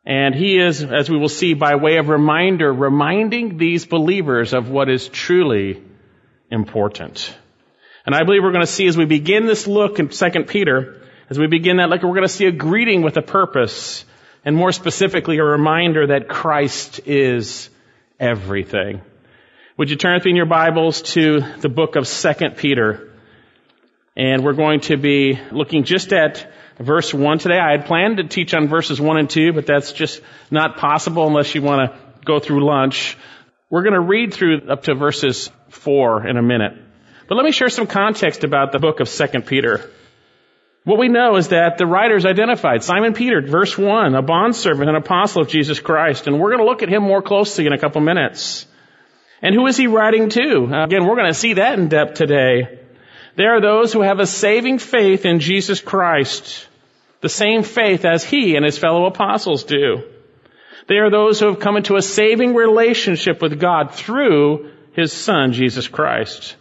[SPEAKER 7] And he is, as we will see, by way of reminder, reminding these believers of what is truly important. And I believe we're going to see as we begin this look in 2 Peter, as we begin that look, we're going to see a greeting with a purpose, and more specifically, a reminder that Christ is everything. Would you turn with me in your Bibles to the book of 2 Peter? And we're going to be looking just at verse 1 today. I had planned to teach on verses 1 and 2, but that's just not possible unless you want to go through lunch. We're going to read through up to verses 4 in a minute. But let me share some context about the book of 2 Peter. What we know is that the writers identified Simon Peter, verse 1, a bondservant and apostle of Jesus Christ. And we're going to look at him more closely in a couple minutes. And who is he writing to? Uh, again, we're going to see that in depth today. There are those who have a saving faith in Jesus Christ, the same faith as he and his fellow apostles do. They are those who have come into a saving relationship with God through his son, Jesus Christ.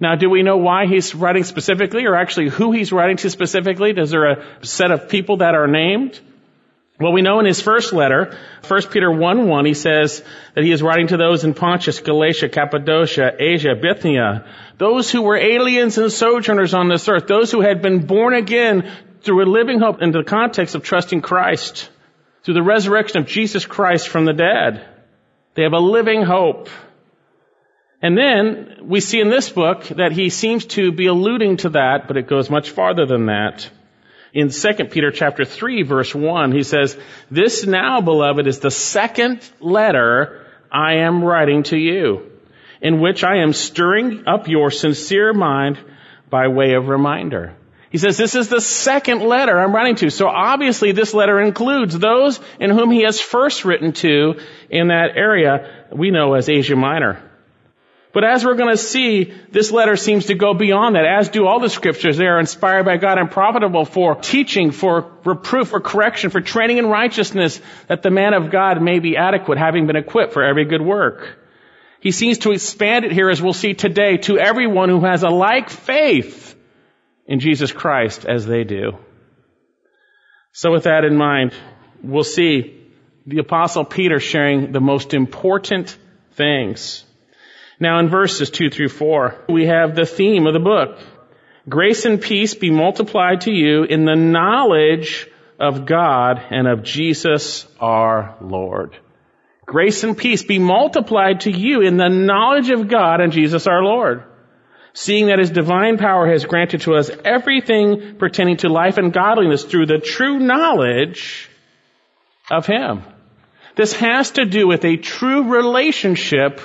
[SPEAKER 7] Now, do we know why he's writing specifically or actually who he's writing to specifically? Is there a set of people that are named? Well, we know in his first letter, 1 Peter 1 1, he says that he is writing to those in Pontus, Galatia, Cappadocia, Asia, Bithynia, those who were aliens and sojourners on this earth, those who had been born again through a living hope in the context of trusting Christ, through the resurrection of Jesus Christ from the dead. They have a living hope. And then we see in this book that he seems to be alluding to that, but it goes much farther than that. In 2 Peter chapter 3 verse 1, he says, This now, beloved, is the second letter I am writing to you, in which I am stirring up your sincere mind by way of reminder. He says, this is the second letter I'm writing to. So obviously this letter includes those in whom he has first written to in that area we know as Asia Minor. But as we're going to see, this letter seems to go beyond that, as do all the scriptures. They are inspired by God and profitable for teaching, for reproof, for correction, for training in righteousness, that the man of God may be adequate, having been equipped for every good work. He seems to expand it here, as we'll see today, to everyone who has a like faith in Jesus Christ as they do. So with that in mind, we'll see the apostle Peter sharing the most important things. Now in verses 2 through 4, we have the theme of the book. Grace and peace be multiplied to you in the knowledge of God and of Jesus our Lord. Grace and peace be multiplied to you in the knowledge of God and Jesus our Lord. Seeing that His divine power has granted to us everything pertaining to life and godliness through the true knowledge of Him. This has to do with a true relationship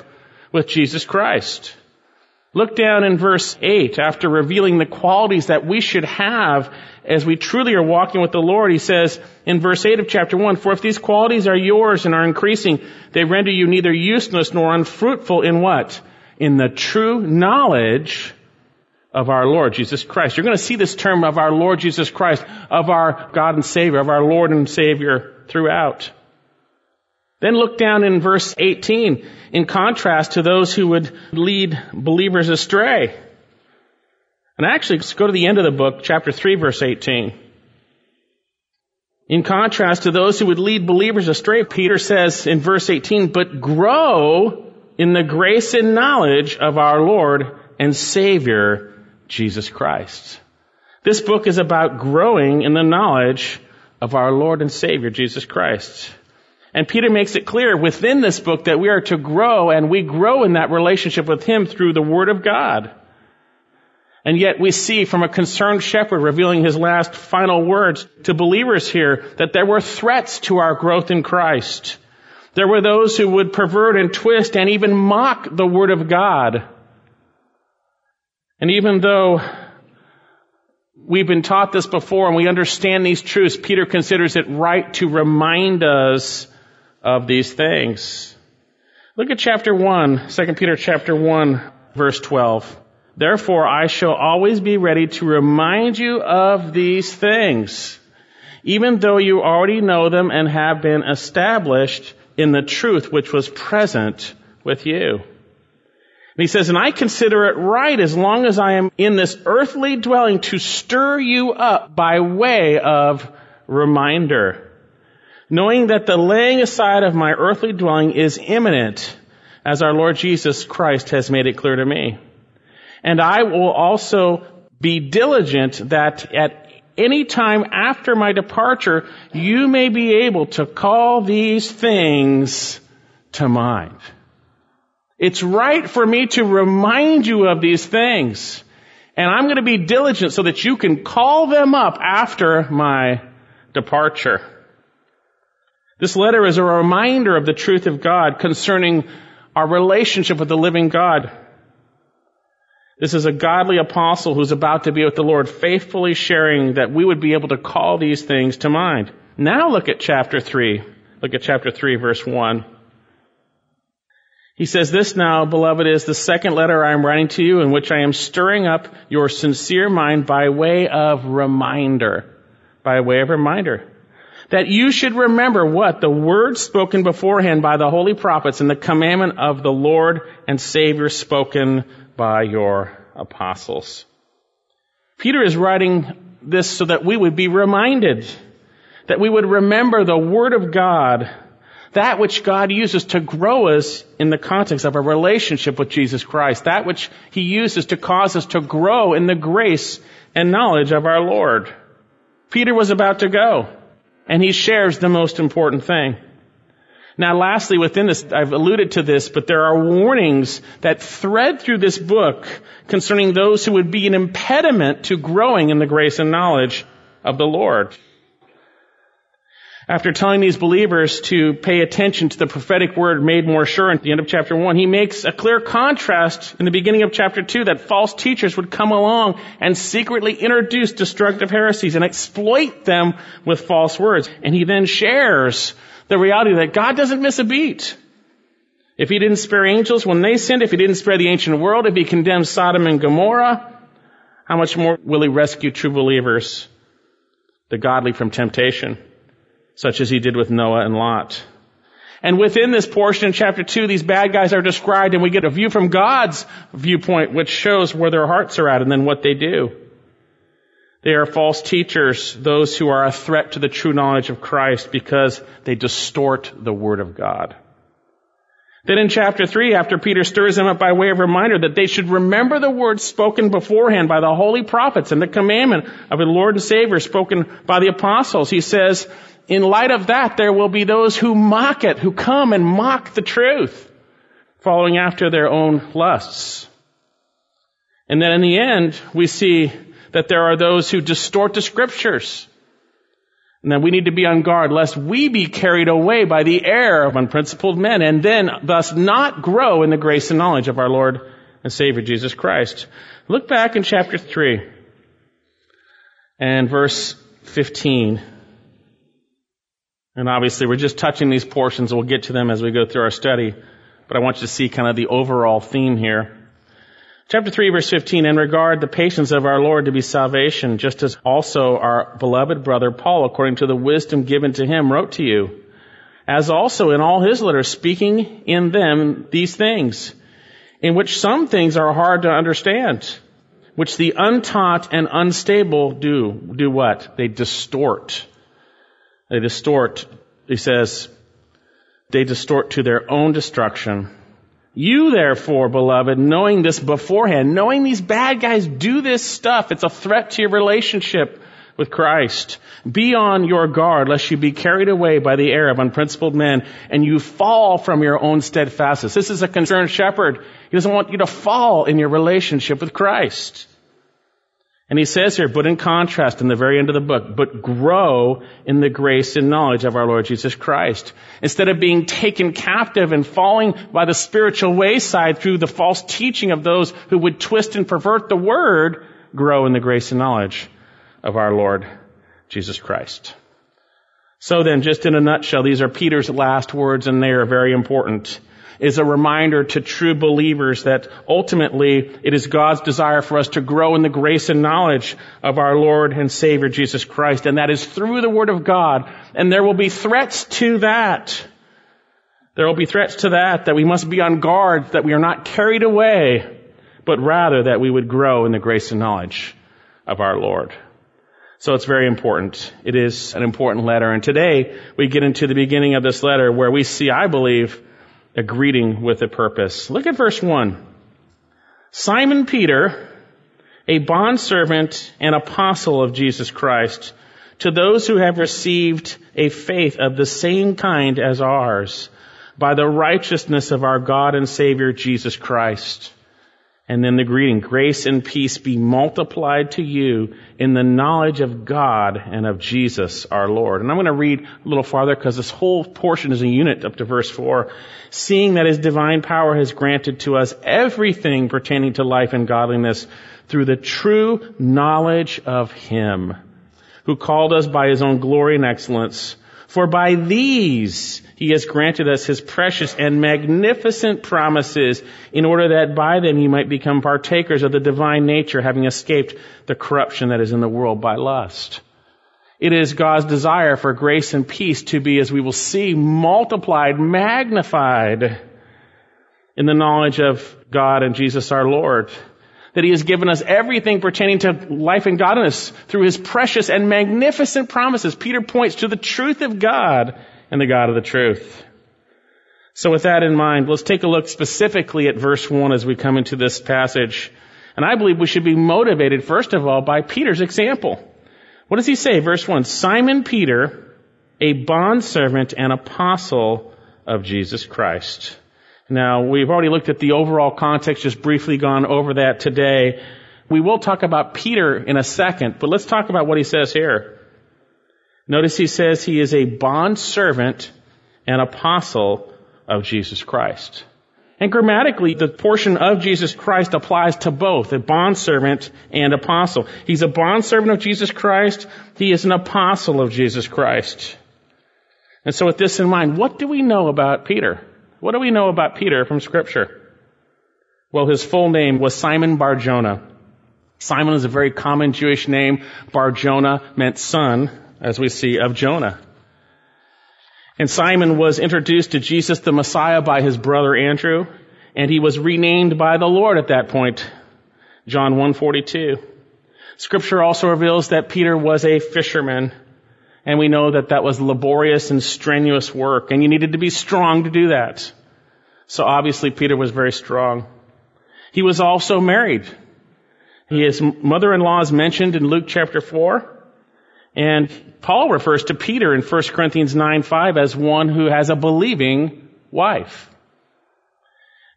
[SPEAKER 7] with Jesus Christ. Look down in verse 8, after revealing the qualities that we should have as we truly are walking with the Lord, he says in verse 8 of chapter 1, For if these qualities are yours and are increasing, they render you neither useless nor unfruitful in what? In the true knowledge of our Lord Jesus Christ. You're going to see this term of our Lord Jesus Christ, of our God and Savior, of our Lord and Savior throughout. Then look down in verse 18 in contrast to those who would lead believers astray. And actually, let's go to the end of the book, chapter 3, verse 18. In contrast to those who would lead believers astray, Peter says in verse 18, but grow in the grace and knowledge of our Lord and Savior, Jesus Christ. This book is about growing in the knowledge of our Lord and Savior, Jesus Christ. And Peter makes it clear within this book that we are to grow and we grow in that relationship with Him through the Word of God. And yet we see from a concerned shepherd revealing his last final words to believers here that there were threats to our growth in Christ. There were those who would pervert and twist and even mock the Word of God. And even though we've been taught this before and we understand these truths, Peter considers it right to remind us of these things. Look at chapter 1, 2 Peter chapter 1, verse 12. Therefore I shall always be ready to remind you of these things, even though you already know them and have been established in the truth which was present with you. And he says, and I consider it right as long as I am in this earthly dwelling to stir you up by way of reminder, knowing that the laying aside of my earthly dwelling is imminent as our Lord Jesus Christ has made it clear to me. And I will also be diligent that at any time after my departure, you may be able to call these things to mind. It's right for me to remind you of these things. And I'm going to be diligent so that you can call them up after my departure. This letter is a reminder of the truth of God concerning our relationship with the living God. This is a godly apostle who's about to be with the Lord, faithfully sharing that we would be able to call these things to mind. Now look at chapter 3. Look at chapter 3, verse 1. He says, This now, beloved, is the second letter I am writing to you in which I am stirring up your sincere mind by way of reminder. By way of reminder. That you should remember what? The words spoken beforehand by the holy prophets and the commandment of the Lord and Savior spoken by your apostles. Peter is writing this so that we would be reminded, that we would remember the Word of God, that which God uses to grow us in the context of a relationship with Jesus Christ, that which He uses to cause us to grow in the grace and knowledge of our Lord. Peter was about to go, and he shares the most important thing. Now lastly, within this, I've alluded to this, but there are warnings that thread through this book concerning those who would be an impediment to growing in the grace and knowledge of the Lord. After telling these believers to pay attention to the prophetic word made more sure at the end of chapter 1, he makes a clear contrast in the beginning of chapter 2 that false teachers would come along and secretly introduce destructive heresies and exploit them with false words. And he then shares the reality that God doesn't miss a beat. If he didn't spare angels when they sinned, if he didn't spare the ancient world, if he condemned Sodom and Gomorrah, how much more will he rescue true believers, the godly from temptation, such as he did with Noah and Lot? And within this portion in chapter 2, these bad guys are described and we get a view from God's viewpoint, which shows where their hearts are at and then what they do. They are false teachers, those who are a threat to the true knowledge of Christ because they distort the Word of God. Then in chapter 3, after Peter stirs them up by way of reminder that they should remember the words spoken beforehand by the holy prophets and the commandment of the Lord and Savior spoken by the apostles, he says, in light of that, there will be those who mock it, who come and mock the truth, following after their own lusts. And then in the end, we see that there are those who distort the scriptures. And that we need to be on guard lest we be carried away by the error of unprincipled men and then thus not grow in the grace and knowledge of our Lord and Savior Jesus Christ. Look back in chapter 3 and verse 15. And obviously we're just touching these portions. We'll get to them as we go through our study. But I want you to see kind of the overall theme here. Chapter 3 verse 15, and regard the patience of our Lord to be salvation, just as also our beloved brother Paul, according to the wisdom given to him, wrote to you, as also in all his letters, speaking in them these things, in which some things are hard to understand, which the untaught and unstable do. Do what? They distort. They distort, he says, they distort to their own destruction you therefore, beloved, knowing this beforehand, knowing these bad guys do this stuff, it's a threat to your relationship with Christ. Be on your guard lest you be carried away by the error of unprincipled men and you fall from your own steadfastness. This is a concerned shepherd. He doesn't want you to fall in your relationship with Christ. And he says here, but in contrast in the very end of the book, but grow in the grace and knowledge of our Lord Jesus Christ. Instead of being taken captive and falling by the spiritual wayside through the false teaching of those who would twist and pervert the word, grow in the grace and knowledge of our Lord Jesus Christ. So then, just in a nutshell, these are Peter's last words and they are very important is a reminder to true believers that ultimately it is God's desire for us to grow in the grace and knowledge of our Lord and Savior Jesus Christ. And that is through the Word of God. And there will be threats to that. There will be threats to that, that we must be on guard, that we are not carried away, but rather that we would grow in the grace and knowledge of our Lord. So it's very important. It is an important letter. And today we get into the beginning of this letter where we see, I believe, a greeting with a purpose. Look at verse 1. Simon Peter, a bondservant and apostle of Jesus Christ, to those who have received a faith of the same kind as ours, by the righteousness of our God and Savior Jesus Christ. And then the greeting, grace and peace be multiplied to you in the knowledge of God and of Jesus our Lord. And I'm going to read a little farther because this whole portion is a unit up to verse 4. Seeing that his divine power has granted to us everything pertaining to life and godliness through the true knowledge of him who called us by his own glory and excellence. For by these he has granted us his precious and magnificent promises in order that by them you might become partakers of the divine nature, having escaped the corruption that is in the world by lust. It is God's desire for grace and peace to be, as we will see, multiplied, magnified in the knowledge of God and Jesus our Lord. That He has given us everything pertaining to life and godliness through His precious and magnificent promises. Peter points to the truth of God and the God of the truth. So with that in mind, let's take a look specifically at verse 1 as we come into this passage. And I believe we should be motivated, first of all, by Peter's example. What does he say? Verse 1 Simon Peter, a bondservant and apostle of Jesus Christ. Now, we've already looked at the overall context, just briefly gone over that today. We will talk about Peter in a second, but let's talk about what he says here. Notice he says he is a bond servant and apostle of Jesus Christ. And grammatically, the portion of Jesus Christ applies to both, a bondservant and apostle. He's a bondservant of Jesus Christ. He is an apostle of Jesus Christ. And so with this in mind, what do we know about Peter? What do we know about Peter from scripture? Well, his full name was Simon Barjona. Simon is a very common Jewish name. Barjona meant son as we see, of Jonah. And Simon was introduced to Jesus the Messiah by his brother Andrew, and he was renamed by the Lord at that point. John 142. Scripture also reveals that Peter was a fisherman, and we know that that was laborious and strenuous work, and you needed to be strong to do that. So obviously Peter was very strong. He was also married. His mother-in-law is mentioned in Luke chapter 4. And Paul refers to Peter in 1 Corinthians 9 5 as one who has a believing wife.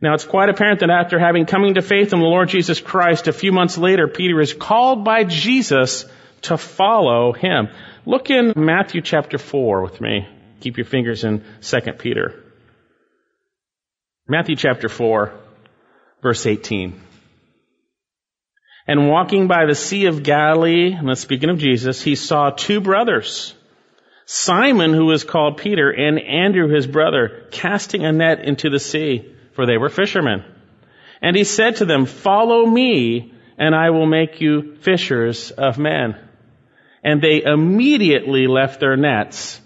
[SPEAKER 7] Now it's quite apparent that after having coming to faith in the Lord Jesus Christ, a few months later, Peter is called by Jesus to follow him. Look in Matthew chapter 4 with me. Keep your fingers in 2 Peter. Matthew chapter 4, verse 18. And walking by the Sea of Galilee, and speaking of Jesus, he saw two brothers, Simon, who was called Peter, and Andrew, his brother, casting a net into the sea, for they were fishermen. And he said to them, Follow me, and I will make you fishers of men. And they immediately left their nets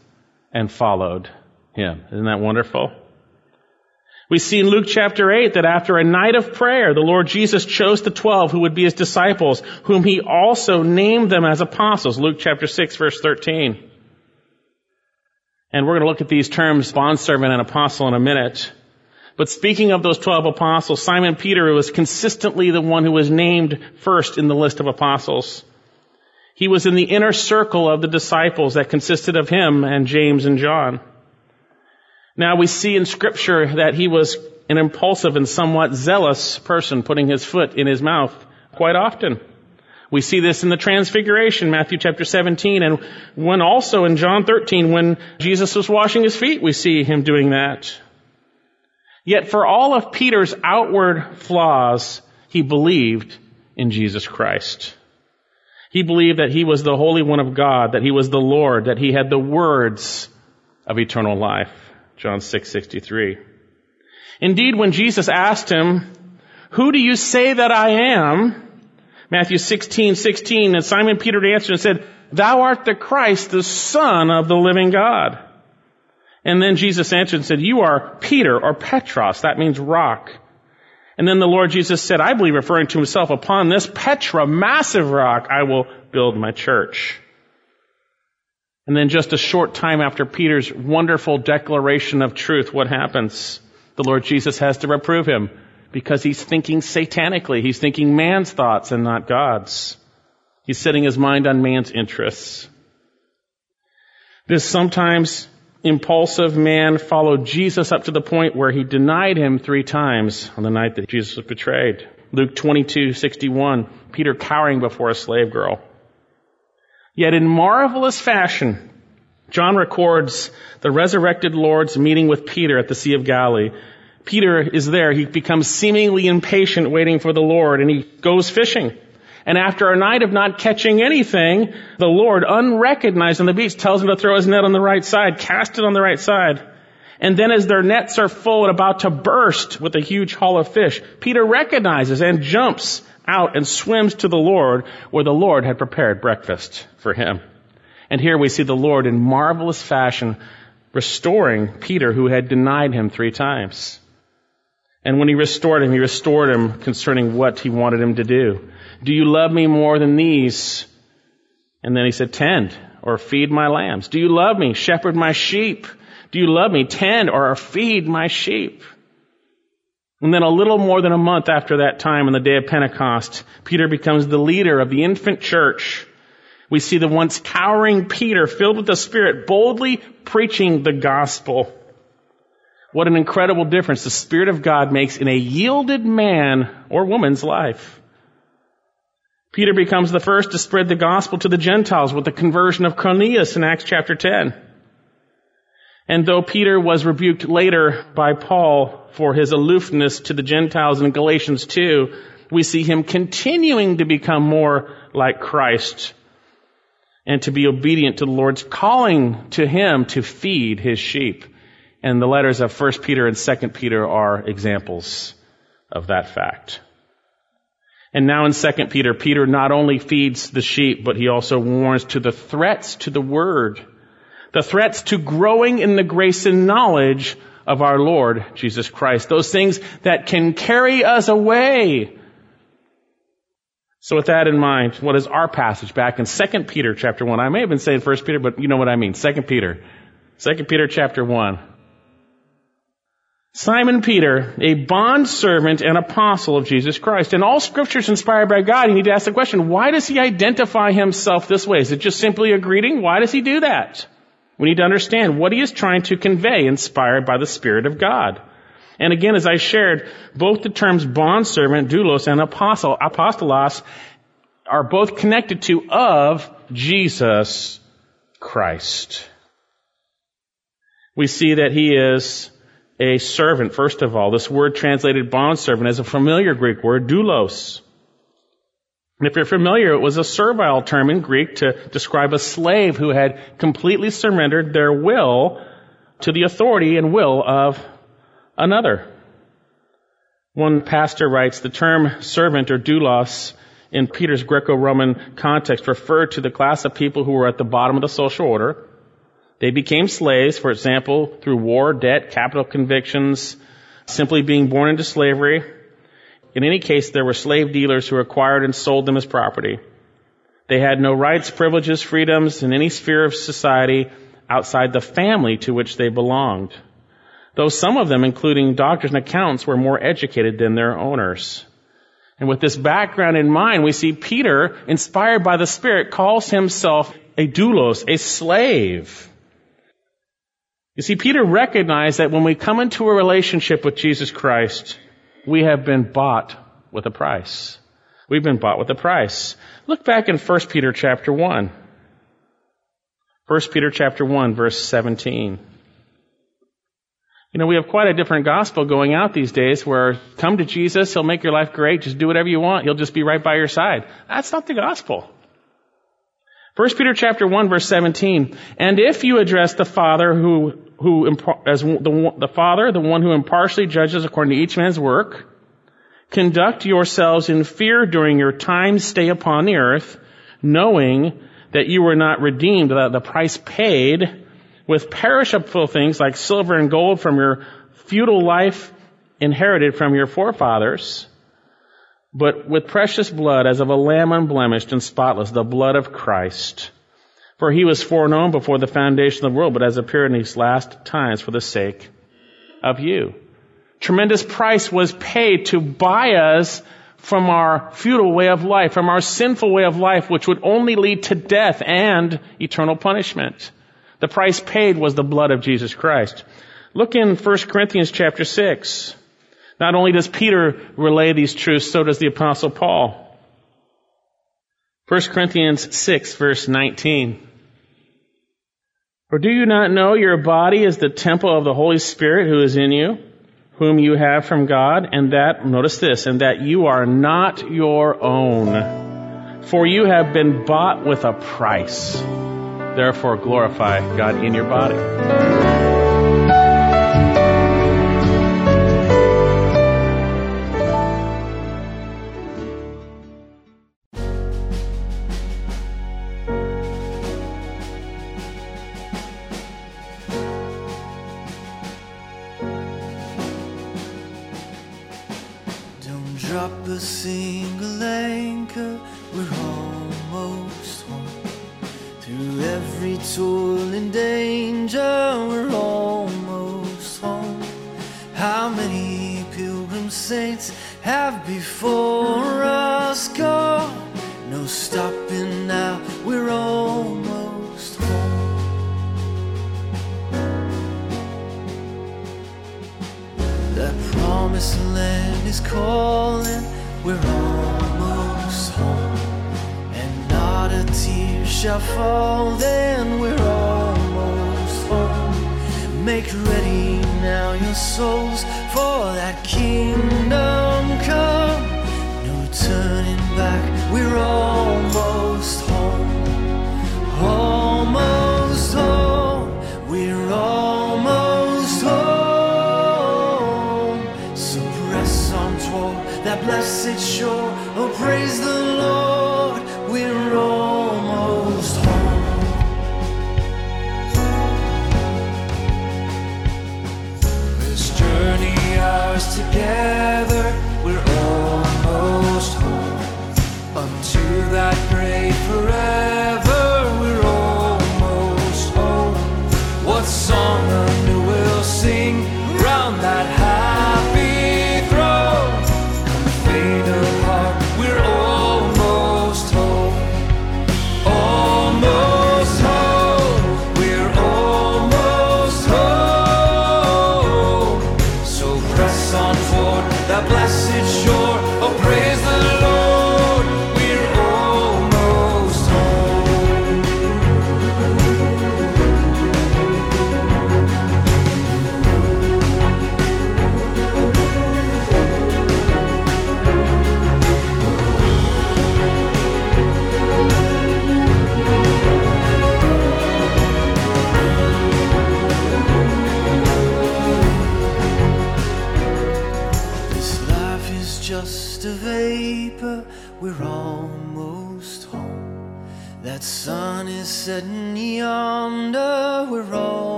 [SPEAKER 7] and followed him. Isn't that wonderful? We see in Luke chapter 8 that after a night of prayer, the Lord Jesus chose the twelve who would be his disciples, whom he also named them as apostles. Luke chapter 6 verse 13. And we're going to look at these terms, bondservant and apostle, in a minute. But speaking of those 12 apostles, Simon Peter was consistently the one who was named first in the list of apostles. He was in the inner circle of the disciples that consisted of him and James and John. Now we see in scripture that he was an impulsive and somewhat zealous person putting his foot in his mouth quite often. We see this in the transfiguration, Matthew chapter 17, and when also in John 13, when Jesus was washing his feet, we see him doing that. Yet for all of Peter's outward flaws, he believed in Jesus Christ. He believed that he was the Holy One of God, that he was the Lord, that he had the words of eternal life. John 6:63. Indeed, when Jesus asked him, "Who do you say that I am?" Matthew 16:16, and Simon Peter answered and said, "Thou art the Christ, the Son of the living God." And then Jesus answered and said, You are Peter or Petros. That means rock. And then the Lord Jesus said, I believe referring to himself, upon this Petra, massive rock, I will build my church. And then just a short time after Peter's wonderful declaration of truth, what happens? The Lord Jesus has to reprove him because he's thinking satanically. He's thinking man's thoughts and not God's. He's setting his mind on man's interests. This sometimes impulsive man followed Jesus up to the point where he denied him three times on the night that Jesus was betrayed. Luke 22, 61, Peter cowering before a slave girl. Yet in marvelous fashion, John records the resurrected Lord's meeting with Peter at the Sea of Galilee. Peter is there. He becomes seemingly impatient waiting for the Lord and he goes fishing. And after a night of not catching anything, the Lord, unrecognized on the beach, tells him to throw his net on the right side, cast it on the right side. And then as their nets are full and about to burst with a huge haul of fish, Peter recognizes and jumps out and swims to the Lord where the Lord had prepared breakfast for him. And here we see the Lord in marvelous fashion restoring Peter who had denied him three times. And when he restored him, he restored him concerning what he wanted him to do. Do you love me more than these? And then he said, tend or feed my lambs. Do you love me? Shepherd my sheep. Do you love me? Tend or feed my sheep. And then a little more than a month after that time on the day of Pentecost, Peter becomes the leader of the infant church. We see the once cowering Peter filled with the Spirit boldly preaching the gospel. What an incredible difference the Spirit of God makes in a yielded man or woman's life. Peter becomes the first to spread the gospel to the Gentiles with the conversion of Cornelius in Acts chapter 10. And though Peter was rebuked later by Paul for his aloofness to the Gentiles in Galatians 2, we see him continuing to become more like Christ and to be obedient to the Lord's calling to him to feed his sheep. And the letters of 1 Peter and 2 Peter are examples of that fact. And now in 2 Peter, Peter not only feeds the sheep, but he also warns to the threats to the word the threats to growing in the grace and knowledge of our Lord Jesus Christ. Those things that can carry us away. So with that in mind, what is our passage back in 2 Peter chapter 1? I may have been saying 1 Peter, but you know what I mean. 2 Peter. 2 Peter chapter 1. Simon Peter, a bond servant and apostle of Jesus Christ. And all scriptures inspired by God, you need to ask the question, why does he identify himself this way? Is it just simply a greeting? Why does he do that? We need to understand what he is trying to convey, inspired by the Spirit of God. And again, as I shared, both the terms bondservant, doulos, and apostle, apostolos, are both connected to of Jesus Christ. We see that he is a servant, first of all. This word translated bondservant is a familiar Greek word, doulos. And if you're familiar, it was a servile term in Greek to describe a slave who had completely surrendered their will to the authority and will of another. One pastor writes, the term servant or doulos in Peter's Greco-Roman context referred to the class of people who were at the bottom of the social order. They became slaves, for example, through war, debt, capital convictions, simply being born into slavery, in any case, there were slave dealers who acquired and sold them as property. They had no rights, privileges, freedoms in any sphere of society outside the family to which they belonged. Though some of them, including doctors and accountants, were more educated than their owners. And with this background in mind, we see Peter, inspired by the Spirit, calls himself a doulos, a slave. You see, Peter recognized that when we come into a relationship with Jesus Christ, we have been bought with a price. We've been bought with a price. Look back in 1 Peter chapter 1. 1 Peter chapter 1 verse 17. You know, we have quite a different gospel going out these days where come to Jesus, He'll make your life great, just do whatever you want, He'll just be right by your side. That's not the gospel. 1 Peter chapter 1 verse 17. And if you address the Father who, who, as the, the Father, the one who impartially judges according to each man's work, conduct yourselves in fear during your time stay upon the earth, knowing that you were not redeemed without the price paid
[SPEAKER 5] with perishable things like silver and gold from your futile life inherited from your forefathers, but with precious blood as of a lamb unblemished and spotless, the blood of Christ. For he was foreknown before the foundation of the world, but has appeared in these last times for the sake of you. Tremendous price was paid to buy us from our futile way of life, from our sinful way of life, which would only lead to death and eternal punishment. The price paid was the blood of Jesus Christ. Look in 1 Corinthians chapter 6. Not only does Peter relay these truths, so does the apostle Paul. 1 Corinthians 6 verse 19. For do you not know your body is the temple of the Holy Spirit who is in you, whom you have from God, and that, notice this, and that you are not your own. For you have been bought with a price. Therefore glorify God in your body.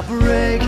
[SPEAKER 8] Darkness